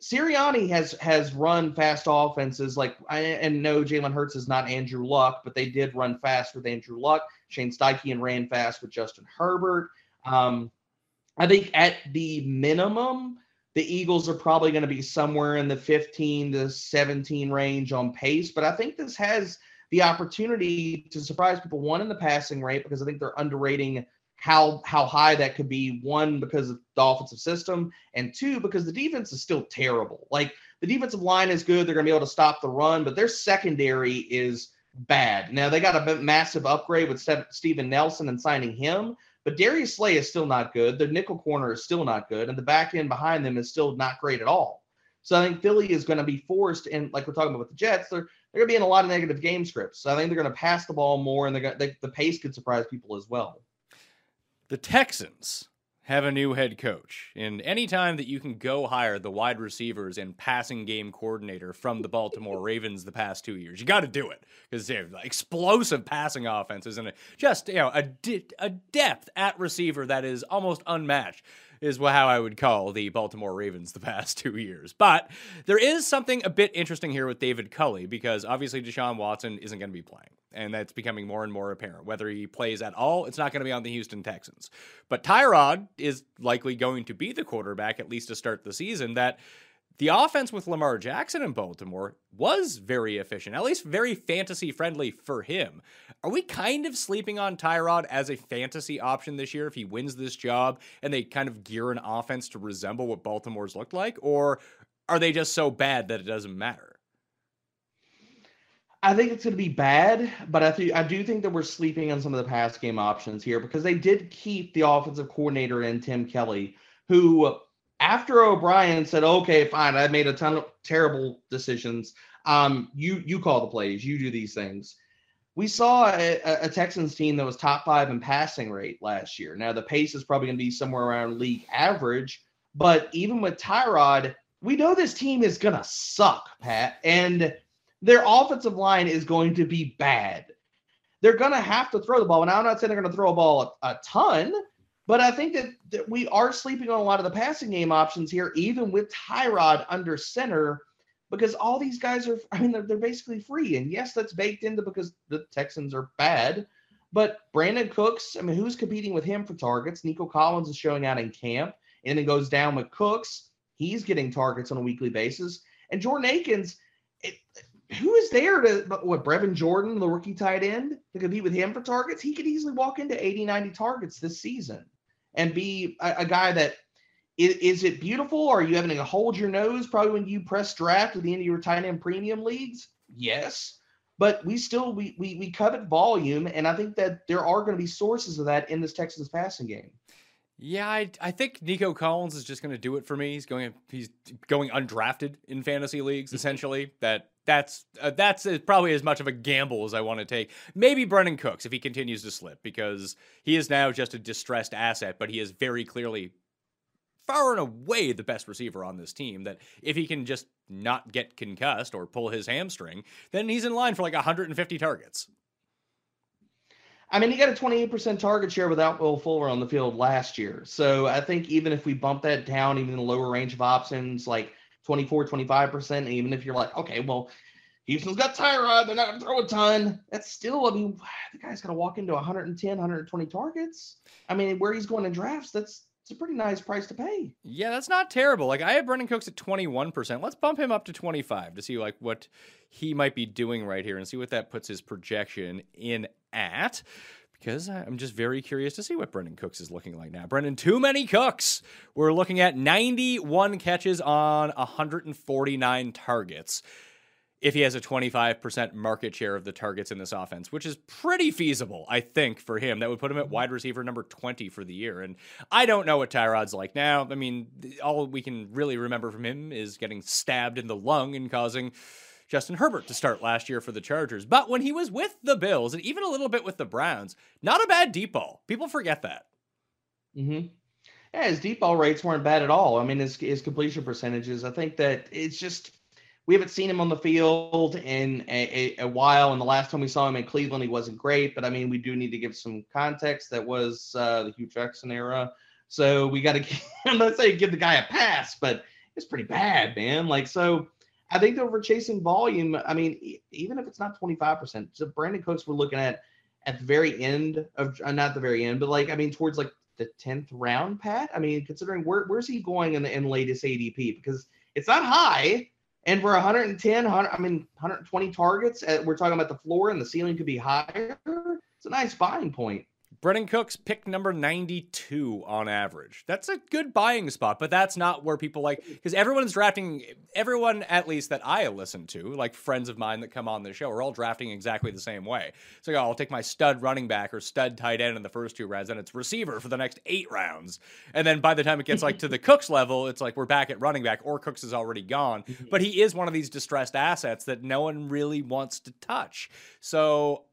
Sirianni has has run fast offenses. Like I and no, Jalen Hurts is not Andrew Luck, but they did run fast with Andrew Luck. Shane Steichen ran fast with Justin Herbert. Um, I think at the minimum, the Eagles are probably going to be somewhere in the 15 to 17 range on pace. But I think this has the opportunity to surprise people. One in the passing rate because I think they're underrating how how high that could be. One because of the offensive system, and two because the defense is still terrible. Like the defensive line is good; they're going to be able to stop the run, but their secondary is bad. Now they got a massive upgrade with Steven Nelson and signing him, but Darius Slay is still not good. The nickel corner is still not good, and the back end behind them is still not great at all. So I think Philly is going to be forced, and like we're talking about with the Jets, they're they're going to be in a lot of negative game scripts. So I think they're going to pass the ball more, and they're going they, the pace could surprise people as well. The Texans have a new head coach. And anytime that you can go hire the wide receivers and passing game coordinator from the Baltimore Ravens the past two years, you got to do it because they have explosive passing offenses and just you know a, a depth at receiver that is almost unmatched is how I would call the Baltimore Ravens the past two years. But there is something a bit interesting here with David Culley because obviously Deshaun Watson isn't going to be playing. And that's becoming more and more apparent. Whether he plays at all, it's not going to be on the Houston Texans. But Tyrod is likely going to be the quarterback, at least to start the season, that the offense with Lamar Jackson in Baltimore was very efficient, at least very fantasy friendly for him. Are we kind of sleeping on Tyrod as a fantasy option this year if he wins this job and they kind of gear an offense to resemble what Baltimore's looked like? Or are they just so bad that it doesn't matter? I think it's going to be bad, but I I do think that we're sleeping on some of the pass game options here because they did keep the offensive coordinator in Tim Kelly, who after O'Brien said, "Okay, fine, I made a ton of terrible decisions. Um, you you call the plays, you do these things." We saw a, a Texans team that was top five in passing rate last year. Now the pace is probably going to be somewhere around league average, but even with Tyrod, we know this team is going to suck, Pat, and their offensive line is going to be bad. They're going to have to throw the ball. and I'm not saying they're going to throw a ball a, a ton, but I think that, that we are sleeping on a lot of the passing game options here, even with Tyrod under center, because all these guys are, I mean, they're, they're basically free. And yes, that's baked into because the Texans are bad. But Brandin Cooks, I mean, who's competing with him for targets? Nico Collins is showing out in camp and then goes down with Cooks. He's getting targets on a weekly basis. And Jordan Akins, it, who is there to what Brevin Jordan, the rookie tight end, to compete with him for targets? He could easily walk into 80, 90 targets this season and be a, a guy that is, is, it beautiful? Are you having to hold your nose probably when you press draft at the end of your tight end premium leagues? Yes. But we still we we we covet volume, and I think that there are going to be sources of that in this Texans passing game. Yeah, I, I think Nico Collins is just going to do it for me. He's going he's going undrafted in fantasy leagues mm-hmm. essentially. That that's uh, that's probably as much of a gamble as I want to take. Maybe Brandin Cooks if he continues to slip because he is now just a distressed asset, but he is very clearly far and away the best receiver on this team. That if he can just not get concussed or pull his hamstring, then he's in line for like 150 targets. I mean, he got a 28% target share without Will Fuller on the field last year. So I think even if we bump that down, even in the lower range of options, like 24, 25%, even if you're like, okay, well, Houston's got Tyrod, they're not going to throw a ton. That's still, I mean, the guy's going to walk into 110, 120 targets. I mean, where he's going in drafts, that's it's a pretty nice price to pay. Yeah, that's not terrible. Like I have Brandin Cooks at 21%. Let's bump him up to 25 to see like what he might be doing right here and see what that puts his projection in at because I'm just very curious to see what Brandin Cooks is looking like now. Brendan, too many cooks. We're looking at 91 catches on 149 targets. If he has a 25% market share of the targets in this offense, which is pretty feasible, I think, for him. That would put him at wide receiver number 20 for the year. And I don't know what Tyrod's like now. I mean, all we can really remember from him is getting stabbed in the lung and causing Justin Herbert to start last year for the Chargers. But when he was with the Bills and even a little bit with the Browns, not a bad deep ball. People forget that. Mm-hmm. Yeah, his deep ball rates weren't bad at all. I mean, his, his completion percentages, I think that it's just we haven't seen him on the field in a, a, a, while. And the last time we saw him in Cleveland, he wasn't great. But I mean, we do need to give some context. That was uh, the Hue Jackson era. So we got to, not saying give the guy a pass, but it's pretty bad, man. Like, so I think that we're chasing volume. I mean, even if it's not 25%, so Brandin Cooks we're looking at at the very end of uh, not the very end, but like I mean towards like the tenth round, Pat? I mean, considering where where's he going in the in latest ADP? Because it's not high, and for 110, 100, I mean 120 targets, uh, we're talking about the floor and the ceiling could be higher. It's a nice buying point. Brandin Cooks pick number 92 on average. That's a good buying spot, but that's not where people like because everyone's drafting everyone at least that I listen to, like friends of mine that come on the show, are all drafting exactly the same way. So oh, I'll take my stud running back or stud tight end in the first two rounds, and it's receiver for the next eight rounds. And then by the time it gets like to the Cooks level, it's like we're back at running back, or Cooks is already gone. Mm-hmm. But he is one of these distressed assets that no one really wants to touch. So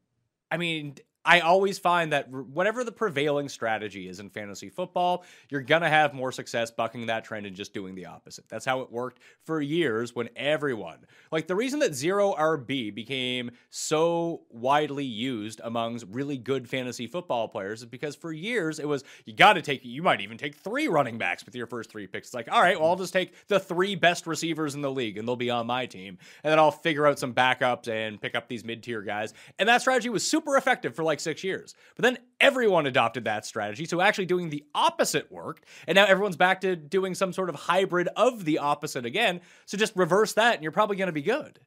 I mean, I always find that whatever the prevailing strategy is in fantasy football, you're going to have more success bucking that trend and just doing the opposite. That's how it worked for years when everyone, like the reason that zero RB became so widely used amongst really good fantasy football players is because for years it was, you got to take, you might even take three running backs with your first three picks. It's like, all right, well, I'll just take the three best receivers in the league and they'll be on my team. And then I'll figure out some backups and pick up these mid tier guys. And that strategy was super effective for like six years. But then everyone adopted that strategy. So actually doing the opposite worked. And now everyone's back to doing some sort of hybrid of the opposite again. So just reverse that and you're probably going to be good.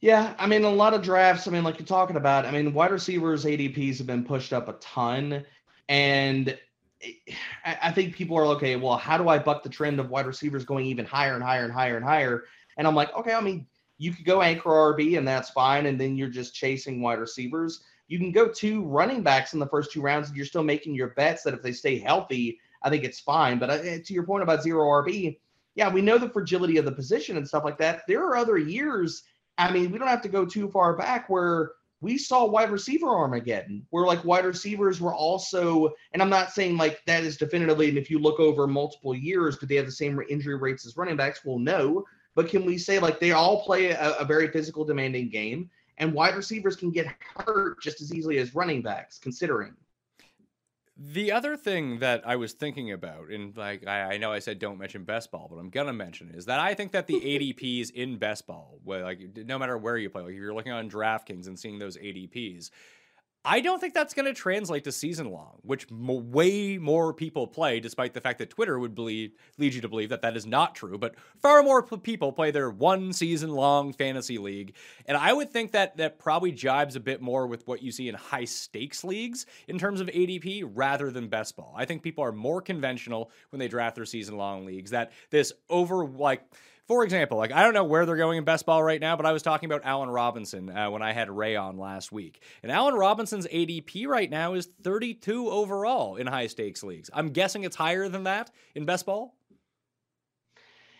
Yeah, I mean, a lot of drafts, I mean, like you're talking about, I mean, wide receivers ADPs have been pushed up a ton. And I think people are okay. Well, how do I buck the trend of wide receivers going even higher and higher and higher and higher? And I'm like, okay, I mean, you could go anchor RB and that's fine. And then you're just chasing wide receivers. You can go two running backs in the first two rounds and you're still making your bets that if they stay healthy, I think it's fine. But uh, to your point about zero RB, yeah, we know the fragility of the position and stuff like that. There are other years. I mean, we don't have to go too far back where we saw wide receiver Armageddon, where like wide receivers were also, and I'm not saying like that is definitively, and if you look over multiple years, do they have the same injury rates as running backs? Well, no. But can we say like they all play a, a very physical, demanding game, and wide receivers can get hurt just as easily as running backs, considering. The other thing that I was thinking about, and like I, I, know I said don't mention best ball, but I'm gonna mention is that I think that the ADPs in best ball, where like no matter where you play, like if you're looking on DraftKings and seeing those ADPs, I don't think that's going to translate to season long, which m- way more people play, despite the fact that Twitter would believe, lead you to believe that that is not true. But far more p- people play their one season long fantasy league. And I would think that that probably jibes a bit more with what you see in high stakes leagues in terms of ADP rather than best ball. I think people are more conventional when they draft their season long leagues, that this over like for example, like I don't know where they're going in best ball right now, but I was talking about Allen Robinson uh, when I had Ray on last week. And Allen Robinson's ADP right now is 32 overall in high stakes leagues. I'm guessing it's higher than that in best ball.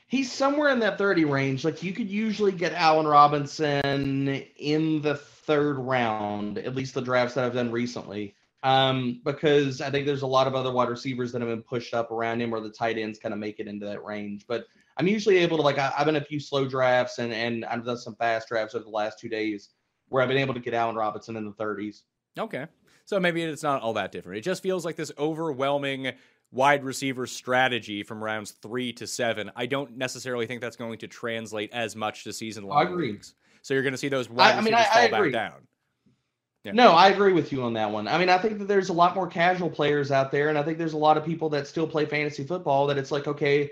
He's somewhere in that 30 range. Like you could usually get Allen Robinson in the third round, at least the drafts that I've done recently. Um, because I think there's a lot of other wide receivers that have been pushed up around him, or the tight ends kind of make it into that range. But I'm usually able to like I, have been a few slow drafts and and I've done some fast drafts over the last two days where I've been able to get Allen Robinson in the 30s. Okay, so maybe it's not all that different. It just feels like this overwhelming wide receiver strategy from rounds three to seven. I don't necessarily think that's going to translate as much to season long. I agree. Leagues. So you're going to see those wide I, I mean, I, fall I back down. Yeah. No, I agree with you on that one. I mean, I think that there's a lot more casual players out there, and I think there's a lot of people that still play fantasy football that it's like, okay,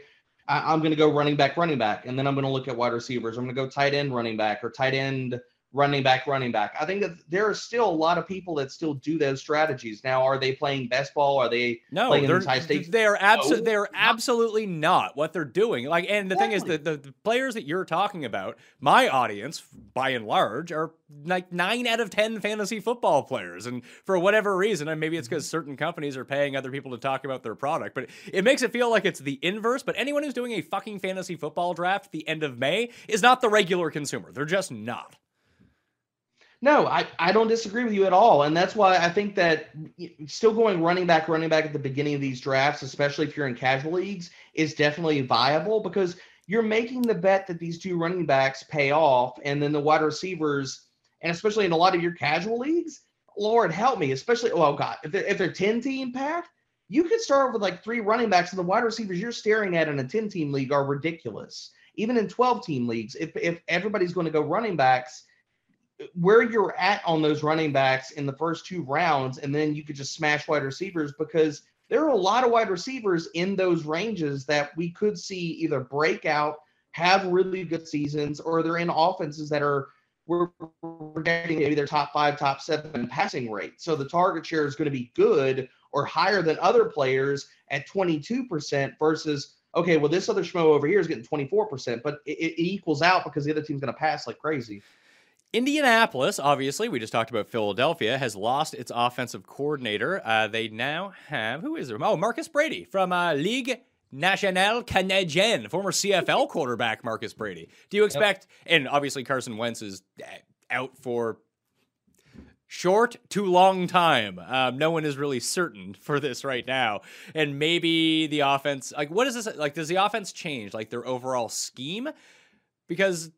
I, am going to go running back, running back, and then I'm going to look at wide receivers. I'm going to go tight end, running back, or tight end, running back, running back. I think that there are still a lot of people that still do those strategies. Now, are they playing best ball? Are they no, playing they're, high stakes? They are absolutely no, they're absolutely not what they're doing. Like, and the exactly. thing is, the, the, the players that you're talking about, my audience, by and large, are like nine out of ten fantasy football players, and for whatever reason, and maybe it's mm-hmm. because certain companies are paying other people to talk about their product, but it makes it feel like it's the inverse. But anyone who's doing a fucking fantasy football draft at the end of May is not the regular consumer. They're just not. No, I, I don't disagree with you at all. And that's why I think that still going running back, running back at the beginning of these drafts, especially if you're in casual leagues, is definitely viable because you're making the bet that these two running backs pay off. And then the wide receivers, and especially in a lot of your casual leagues, Lord help me, especially, oh God, if they're, if they're 10 team, Pat, you could start with like three running backs, and the wide receivers you're staring at in a 10 team league are ridiculous. Even in 12 team leagues, if, if everybody's going to go running backs, where you're at on those running backs in the first two rounds, and then you could just smash wide receivers because there are a lot of wide receivers in those ranges that we could see either break out, have really good seasons, or they're in offenses that are we're, we're getting maybe their top five, top seven passing rate. So the target share is going to be good or higher than other players at 22% versus okay, well, this other schmo over here is getting 24%, but it, it equals out because the other team's going to pass like crazy. Indianapolis, obviously, we just talked about Philadelphia, has lost its offensive coordinator. Uh, they now have, who is there? Oh, Marcus Brady from uh, Ligue Nationale Canadienne, former CFL quarterback Marcus Brady. Do you expect, yep. and obviously Carson Wentz is uh, out for short to long time. Um, no one is really certain for this right now. And maybe the offense, like, what is this? Like, does the offense change, like, their overall scheme? Because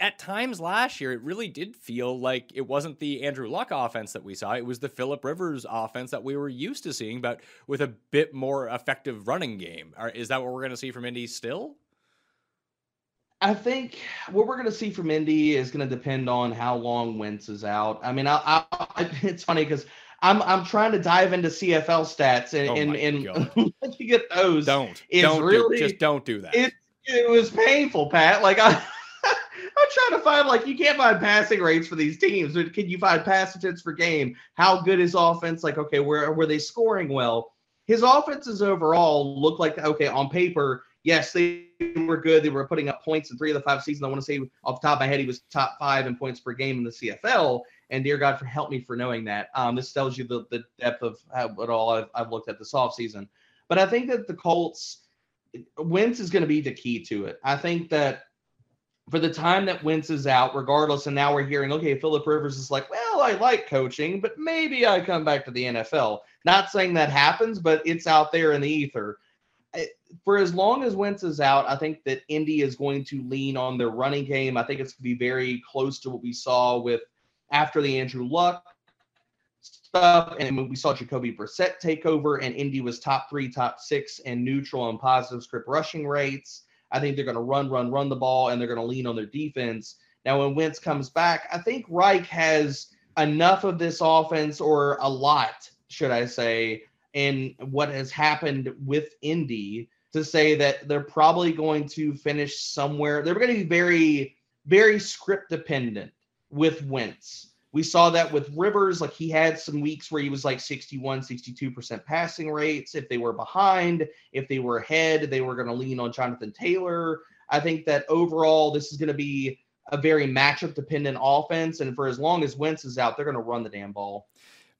at times last year, it really did feel like it wasn't the Andrew Luck offense that we saw. It was the Philip Rivers offense that we were used to seeing, but with a bit more effective running game. Is that what we're going to see from Indy still? I think what we're going to see from Indy is going to depend on how long Wentz is out. I mean, I, I it's funny because I'm I'm trying to dive into CFL stats and oh and, and looking at those. Don't don't really, do, just don't do that. It it was painful, Pat. Like I. Trying to find like you can't find passing rates for these teams. But can you find pass attempts per game? How good is offense? Like, okay, where were they scoring well? His offenses overall look like okay on paper yes, they were good. They were putting up points in three of the five seasons. I want to say off the top of my head, he was top five in points per game in the CFL. And dear God, for help me for knowing that. Um, this tells you the, the depth of how, what all I've, I've looked at this offseason. But I think that the Colts, Wentz is going to be the key to it. I think that for the time that Wentz is out, regardless, and now we're hearing, okay, Philip Rivers is like, well, I like coaching, but maybe I come back to the NFL. Not saying that happens, but it's out there in the ether for as long as Wentz is out, I think that Indy is going to lean on their running game. I think it's going to be very close to what we saw with after the Andrew Luck stuff, and we saw Jacoby Brissett take over, and Indy was top three, top six, and neutral and positive script rushing rates. I think they're going to run, run, run the ball, and they're going to lean on their defense. Now, when Wentz comes back, I think Reich has enough of this offense, or a lot, should I say, in what has happened with Indy to say that they're probably going to finish somewhere. They're going to be very, very script dependent with Wentz. We saw that with Rivers. Like he had some weeks where he was like 61, 62% passing rates. If they were behind, if they were ahead, they were going to lean on Jonathan Taylor. I think that overall, this is going to be a very matchup dependent offense. And for as long as Wentz is out, they're going to run the damn ball.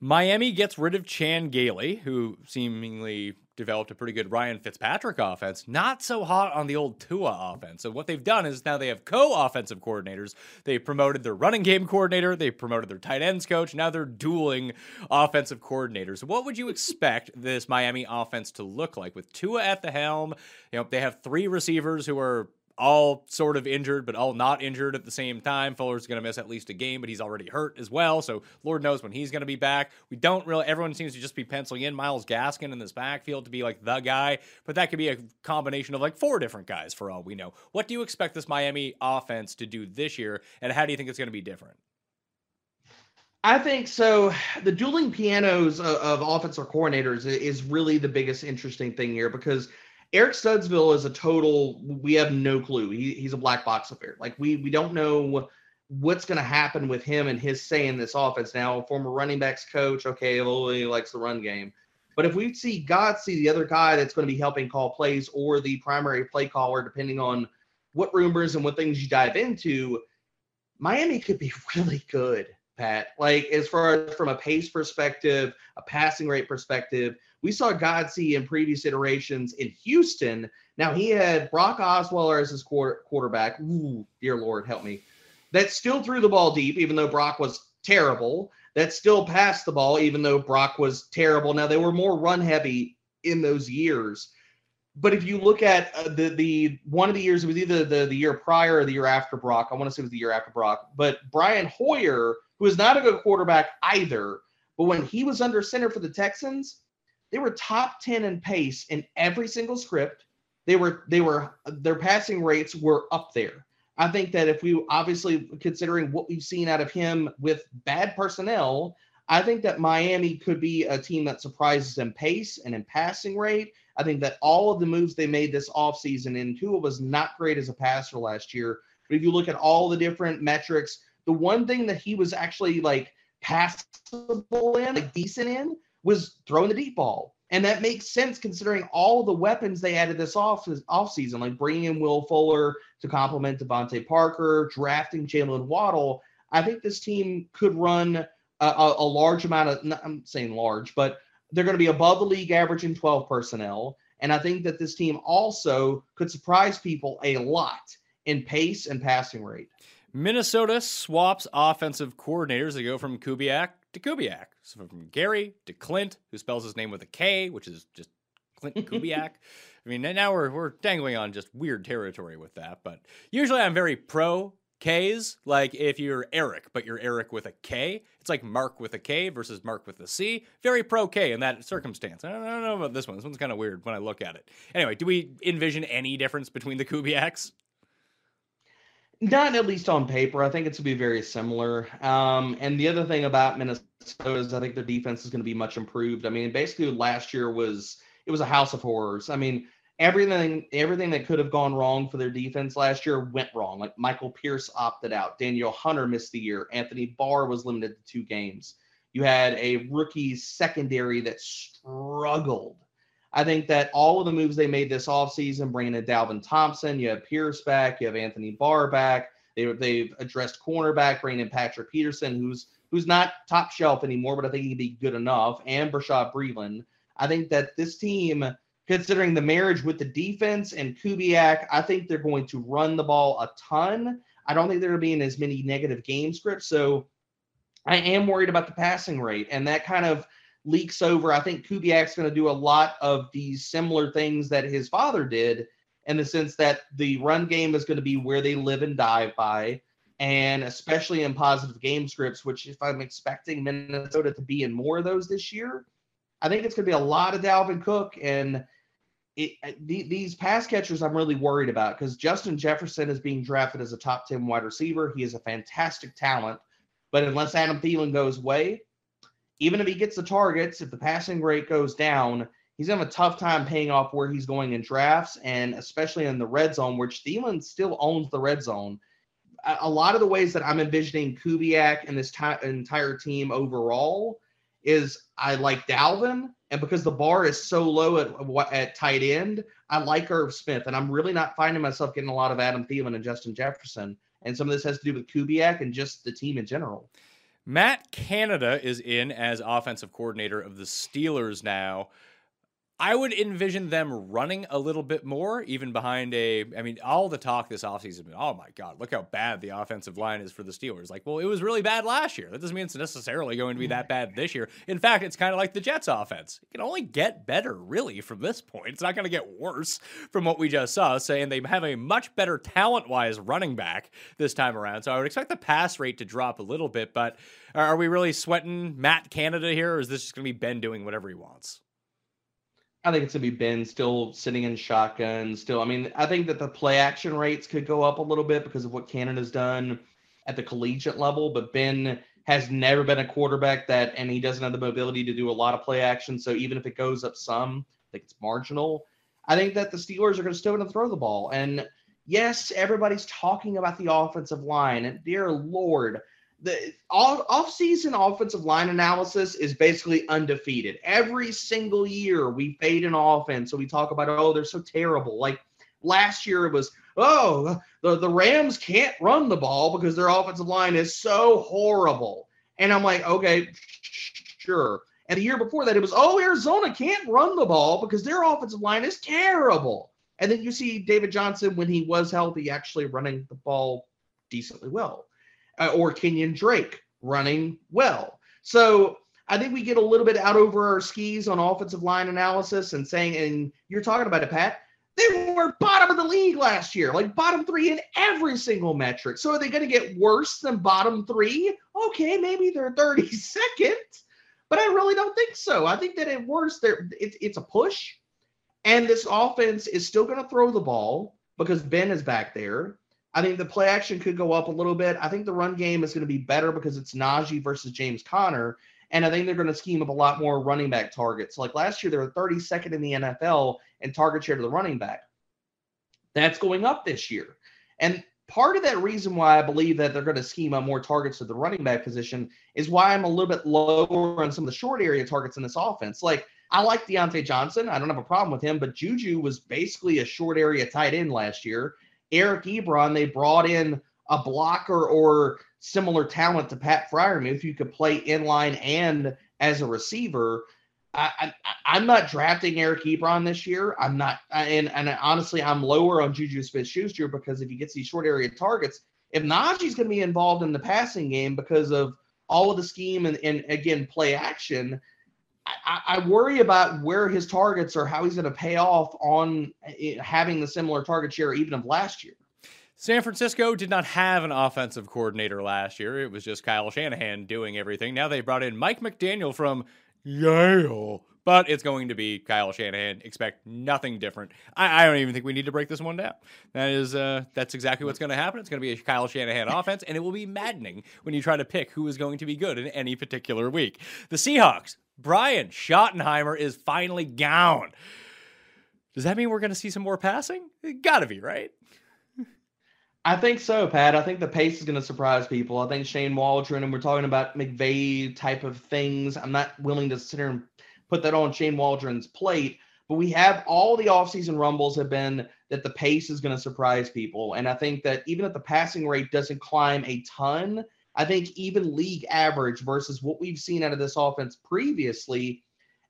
Miami gets rid of Chan Gailey, who seemingly developed a pretty good Ryan Fitzpatrick offense. Not so hot on the old Tua offense. So what they've done is now they have co-offensive coordinators. They promoted their running game coordinator. They promoted their tight ends coach. Now they're dueling offensive coordinators. What would you expect this Miami offense to look like with Tua at the helm? You know, they have three receivers who are all sort of injured, but all not injured at the same time. Fuller's going to miss at least a game, but he's already hurt as well. So Lord knows when he's going to be back. We don't really, everyone seems to just be penciling in Myles Gaskin in this backfield to be like the guy, but that could be a combination of like four different guys for all we know. What do you expect this Miami offense to do this year, and how do you think it's going to be different? I think so. The dueling pianos of, of offensive coordinators is really the biggest interesting thing here because Eric Studesville is a total. We have no clue. He, he's a black box affair. Like we we don't know what's going to happen with him and his say in this offense. Now, former running backs coach, okay, well, he likes the run game. But if we see Godsey the other guy that's going to be helping call plays, or the primary play caller, depending on what rumors and what things you dive into, Miami could be really good, Pat. Like as far as from a pace perspective, a passing rate perspective, we saw Godsey in previous iterations in Houston. Now he had Brock Osweiler as his quarter, quarterback. Ooh, dear Lord, help me. That still threw the ball deep, even though Brock was terrible. That still passed the ball, even though Brock was terrible. Now they were more run heavy in those years. But if you look at uh, the the one of the years, it was either the, the year prior or the year after Brock. I want to say it was the year after Brock. But Brian Hoyer, who is not a good quarterback either, but when he was under center for the Texans, they were top 10 in pace in every single script. They were they were their passing rates were up there. I think that if we obviously considering what we've seen out of him with bad personnel, I think that Miami could be a team that surprises in pace and in passing rate. I think that all of the moves they made this offseason, and Tua was not great as a passer last year. But if you look at all the different metrics, the one thing that he was actually like passable in, like decent in, was throwing the deep ball. And that makes sense considering all the weapons they added this off offseason, like bringing in Will Fuller to complement DeVante Parker, drafting Jaylen Waddle. I think this team could run a, a, a large amount of, I'm saying large, but they're going to be above the league average in 12 personnel. And I think that this team also could surprise people a lot in pace and passing rate. Minnesota swaps offensive coordinators. They go from Kubiak to Kubiak. So from Gary to Clint, who spells his name with a K, which is just Clint Kubiak. I mean, now we're we're dangling on just weird territory with that. But usually I'm very pro K's. Like if you're Eric, but you're Eric with a K, it's like Mark with a K versus Mark with a C. Very pro K in that circumstance. I don't, I don't know about this one. This one's kind of weird when I look at it. Anyway, do we envision any difference between the Kubiaks? Not at least on paper. I think it's going to be very similar. Um, and the other thing about Minnesota is I think their defense is going to be much improved. I mean, basically last year was it was a house of horrors. I mean, everything everything that could have gone wrong for their defense last year went wrong. Like Michael Pierce opted out, Daniel Hunter missed the year, Anthony Barr was limited to two games. You had a rookie secondary that struggled I think that all of the moves they made this offseason, bringing in Dalvin Tomlinson, you have Pierce back, you have Anthony Barr back. They, they've addressed cornerback, bringing in Patrick Peterson, who's who's not top shelf anymore, but I think he'd be good enough, and Bashaud Breeland. I think that this team, considering the marriage with the defense and Kubiak, I think they're going to run the ball a ton. I don't think there will be in as many negative game scripts. So I am worried about the passing rate, and that kind of – leaks over. I think Kubiak's going to do a lot of these similar things that his father did in the sense that the run game is going to be where they live and die by. And especially in positive game scripts, which if I'm expecting Minnesota to be in more of those this year, I think it's going to be a lot of Dalvin Cook and it, uh, these pass catchers I'm really worried about because Justin Jefferson is being drafted as a top 10 wide receiver. He is a fantastic talent. But unless Adam Thielen goes away, even if he gets the targets, if the passing rate goes down, he's gonna have a tough time paying off where he's going in drafts and especially in the red zone, which Thielen still owns the red zone. A lot of the ways that I'm envisioning Kubiak and this t- entire team overall is I like Dalvin, and because the bar is so low at at tight end, I like Irv Smith, and I'm really not finding myself getting a lot of Adam Thielen and Justin Jefferson. And some of this has to do with Kubiak and just the team in general. Matt Canada is in as offensive coordinator of the Steelers now. I would envision them running a little bit more, even behind a. I mean, all the talk this offseason, has been, oh my God, look how bad the offensive line is for the Steelers. Like, well, it was really bad last year. That doesn't mean it's necessarily going to be that bad this year. In fact, it's kind of like the Jets offense. It can only get better, really, from this point. It's not going to get worse from what we just saw, saying they have a much better talent wise running back this time around. So I would expect the pass rate to drop a little bit, but are we really sweating Matt Canada here, or is this just going to be Ben doing whatever he wants? I think it's gonna be Ben still sitting in shotgun. Still, I mean, I think that the play action rates could go up a little bit because of what Canada's done at the collegiate level. But Ben has never been a quarterback that, and he doesn't have the mobility to do a lot of play action. So even if it goes up some, I think it's marginal. I think that the Steelers are going to still going to throw the ball. And yes, everybody's talking about the offensive line. And dear Lord, the off-season offensive line analysis is basically undefeated. Every single year we fade an offense, so we talk about oh they're so terrible. Like last year it was oh the the Rams can't run the ball because their offensive line is so horrible, and I'm like okay sure. And the year before that it was oh Arizona can't run the ball because their offensive line is terrible. And then you see David Johnson when he was healthy actually running the ball decently well uh, or Kenyan Drake running well. So I think we get a little bit out over our skis on offensive line analysis and saying, and you're talking about it, Pat. They were bottom of the league last year, like bottom three in every single metric. So are they going to get worse than bottom three? Okay, maybe they're 32nd, but I really don't think so. I think that at worst, it, it's a push, and this offense is still going to throw the ball because Ben is back there. I think the play action could go up a little bit. I think the run game is going to be better because it's Najee versus James Conner. And I think they're going to scheme up a lot more running back targets. Like last year, they were 32nd in the NFL in target share to the running back. That's going up this year. And part of that reason why I believe that they're going to scheme up more targets to the running back position is why I'm a little bit lower on some of the short area targets in this offense. Like, I like Diontae Johnson. I don't have a problem with him, but Juju was basically a short area tight end last year. Eric Ebron, they brought in a blocker or similar talent to Pat Freiermuth who could play in line and as a receiver. I, am not drafting Eric Ebron this year. I'm not, and, and honestly, I'm lower on Juju Smith Schuster because if he gets these short area targets, if Najee's going to be involved in the passing game because of all of the scheme and, and again, play action, I, I worry about where his targets are, how he's going to pay off on eh, having the similar target share even of last year. San Francisco did not have an offensive coordinator last year. It was just Kyle Shanahan doing everything. Now they brought in Mike McDaniel from Yale. But it's going to be Kyle Shanahan. Expect nothing different. I, I don't even think we need to break this one down. That is, uh, that's exactly what's going to happen. It's going to be a Kyle Shanahan offense, and it will be maddening when you try to pick who is going to be good in any particular week. The Seahawks, Brian Schottenheimer is finally gone. Does that mean we're going to see some more passing? Got to be, right? I think so, Pat. I think the pace is going to surprise people. I think Shane Waldron, and we're talking about McVay type of things. I'm not willing to sit here and put that on Shane Waldron's plate, but we have all the offseason rumbles have been that the pace is going to surprise people. And I think that even if the passing rate doesn't climb a ton, I think even league average versus what we've seen out of this offense previously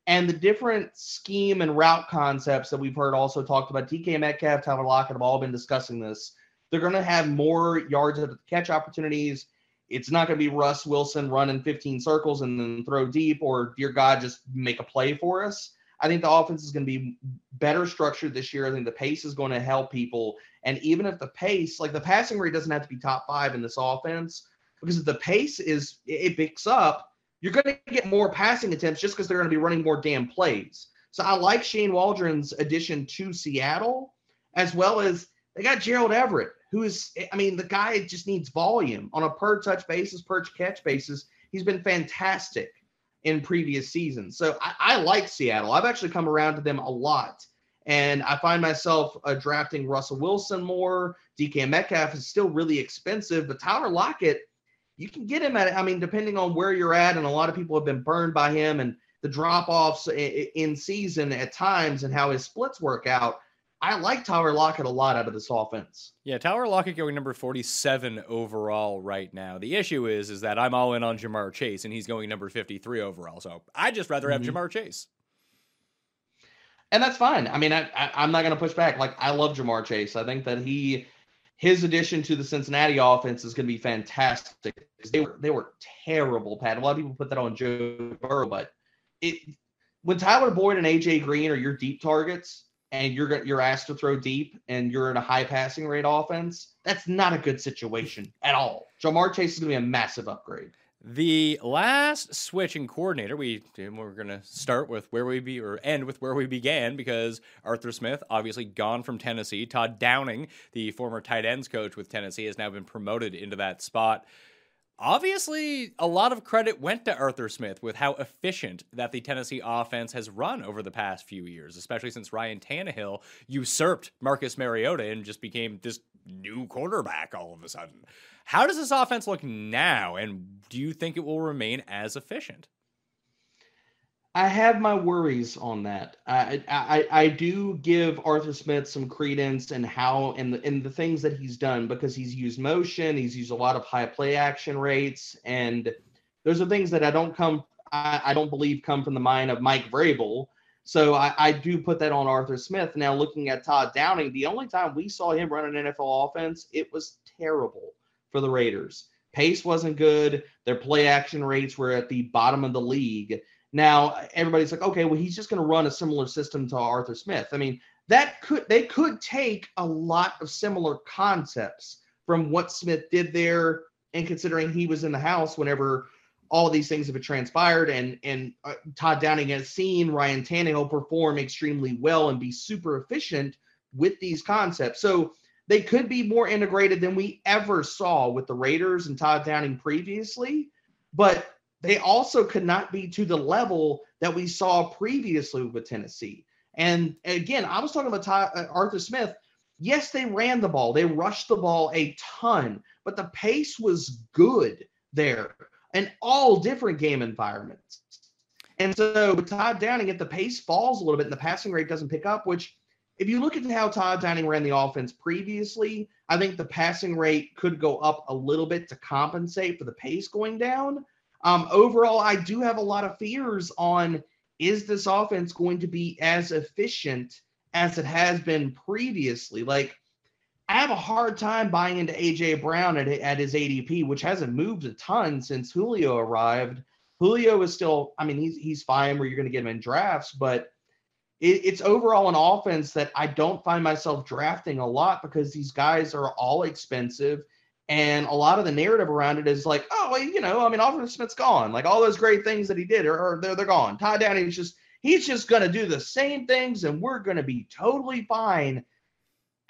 and the different scheme and route concepts that we've heard also talked about. DK Metcalf, Tyler Lockett have all been discussing this they're going to have more yards at the catch opportunities. It's not going to be Russ Wilson running 15 circles and then throw deep or, dear God, just make a play for us. I think the offense is going to be better structured this year. I think the pace is going to help people. And even if the pace, like the passing rate doesn't have to be top five in this offense, because if the pace is, it picks up, you're going to get more passing attempts just because they're going to be running more damn plays. So I like Shane Waldron's addition to Seattle, as well as they got Gerald Everett who is, I mean, the guy just needs volume on a per touch basis, per catch basis. He's been fantastic in previous seasons. So I, I like Seattle. I've actually come around to them a lot. And I find myself uh, drafting Russell Wilson more. DK Metcalf is still really expensive, but Tyler Lockett, you can get him at, I mean, depending on where you're at, and a lot of people have been burned by him and the drop offs in season at times and how his splits work out. I like Tyler Lockett a lot out of this offense. Yeah, Tyler Lockett going number 47 overall right now. The issue is is that I'm all in on Ja'Marr Chase and he's going number 53 overall. So I just rather have mm-hmm. Ja'Marr Chase. And that's fine. I mean, I, I am not going to push back. Like I love Ja'Marr Chase. I think that he his addition to the Cincinnati offense is going to be fantastic. They were they were terrible, Pat. A lot of people put that on Joe Burrow, but it when Tyler Boyd and AJ Green are your deep targets, and you're you're asked to throw deep and you're in a high passing rate offense, that's not a good situation at all. Ja'Marr Chase is going to be a massive upgrade. The last switching coordinator, we we're going to start with where we be or end with where we began because Arthur Smith, obviously gone from Tennessee. Todd Downing, the former tight ends coach with Tennessee, has now been promoted into that spot obviously a lot of credit went to Arthur Smith with how efficient that the Tennessee offense has run over the past few years, especially since Ryan Tannehill usurped Marcus Mariota and just became this new quarterback all of a sudden. How does this offense look now, and do you think it will remain as efficient? I have my worries on that. I, I I do give Arthur Smith some credence and how and the in the things that he's done because he's used motion, he's used a lot of high play action rates, and those are things that I don't come I, I don't believe come from the mind of Mike Vrabel. So I, I do put that on Arthur Smith. Now looking at Todd Downing, the only time we saw him run an NFL offense, it was terrible for the Raiders. Pace wasn't good. Their play action rates were at the bottom of the league. Now everybody's like, okay, well, he's just going to run a similar system to Arthur Smith. I mean, that could they could take a lot of similar concepts from what Smith did there, and considering he was in the house whenever all these things have transpired, and and uh, Todd Downing has seen Ryan Tannehill perform extremely well and be super efficient with these concepts. So they could be more integrated than we ever saw with the Raiders and Todd Downing previously, but they also could not be to the level that we saw previously with Tennessee. And again, I was talking about Ty, uh, Arthur Smith. Yes, they ran the ball, they rushed the ball a ton, but the pace was good there in all different game environments. And so with Todd Downing, if the pace falls a little bit and the passing rate doesn't pick up, which if you look at how Todd Downing ran the offense previously, I think the passing rate could go up a little bit to compensate for the pace going down. Um, overall, I do have a lot of fears on is this offense going to be as efficient as it has been previously? Like, I have a hard time buying into AJ Brown at, at his ADP, which hasn't moved a ton since Julio arrived. Julio is still, I mean, he's he's fine where you're going to get him in drafts, but it, it's overall an offense that I don't find myself drafting a lot because these guys are all expensive. And a lot of the narrative around it is like, oh, well, you know, I mean, Arthur Smith's gone. Like all those great things that he did are, are they're, they're gone. Todd Downing's just he's just going to do the same things and we're going to be totally fine.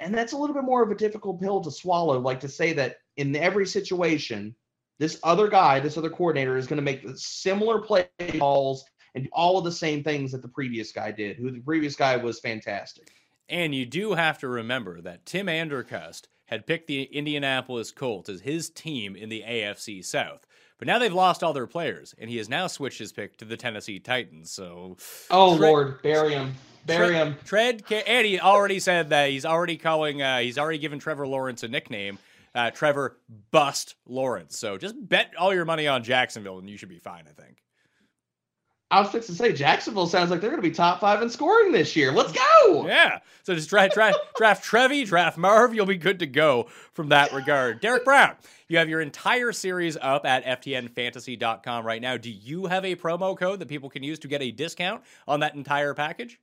And that's a little bit more of a difficult pill to swallow. Like to say that in every situation, this other guy, this other coordinator is going to make similar play calls and all of the same things that the previous guy did, who the previous guy was fantastic. And you do have to remember that Tim Andergust had picked the Indianapolis Colts as his team in the AFC South. But now they've lost all their players, and he has now switched his pick to the Tennessee Titans. So, oh tre- Lord, bury him, bury him. Tread, and he already said that he's already calling, uh, he's already given Trevor Lawrence a nickname, uh, Trevor Bust Lawrence. So just bet all your money on Jacksonville, and you should be fine. I think. I was fixing to say Jacksonville sounds like they're going to be top five in scoring this year. Let's go. Yeah. So just draft, draft, draft Trevi, draft Marv. You'll be good to go from that regard. Derek Brown, you have your entire series up at FTNFantasy.com right now. Do you have a promo code that people can use to get a discount on that entire package?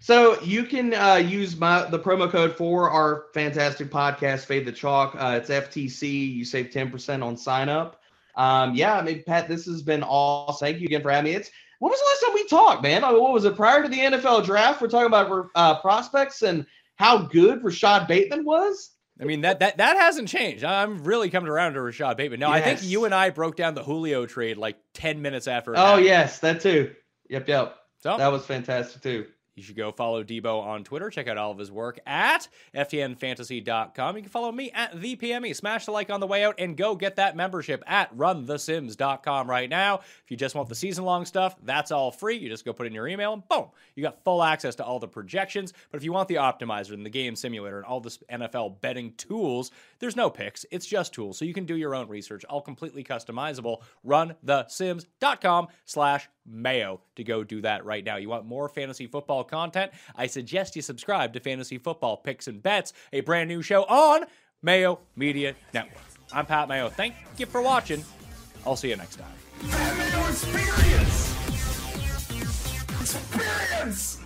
So you can uh, use my the promo code for our fantastic podcast, Fade the Chalk. Uh, it's FTC. You save ten percent on sign up. Um, yeah, I mean, Pat, this has been awesome. Thank you again for having me. It's when was the last time we talked, man? what was it prior to the NFL draft? We're talking about uh, prospects and how good Rashod Bateman was. I mean that that that hasn't changed. I'm really coming around to Rashod Bateman. No, yes. I think you and I broke down the Julio trade like ten minutes after. Oh happened. yes, that too. Yep, yep. So that was fantastic too. You should go follow Debo on Twitter. Check out all of his work at FTNFantasy.com. You can follow me at ThePME. Smash the like on the way out and go get that membership at RunTheSims.com right now. If you just want the season long stuff, that's all free. You just go put in your email and boom, you got full access to all the projections. But if you want the optimizer and the game simulator and all the NFL betting tools, there's no picks. It's just tools. So you can do your own research, all completely customizable. RunTheSims.com slash Mayo to go do that right now. You want more fantasy football content? I suggest you subscribe to Fantasy Football Picks and Bets, a brand new show on Mayo Media Network. I'm Pat Mayo. Thank you for watching. I'll see you next time. Mayo Experience! Experience!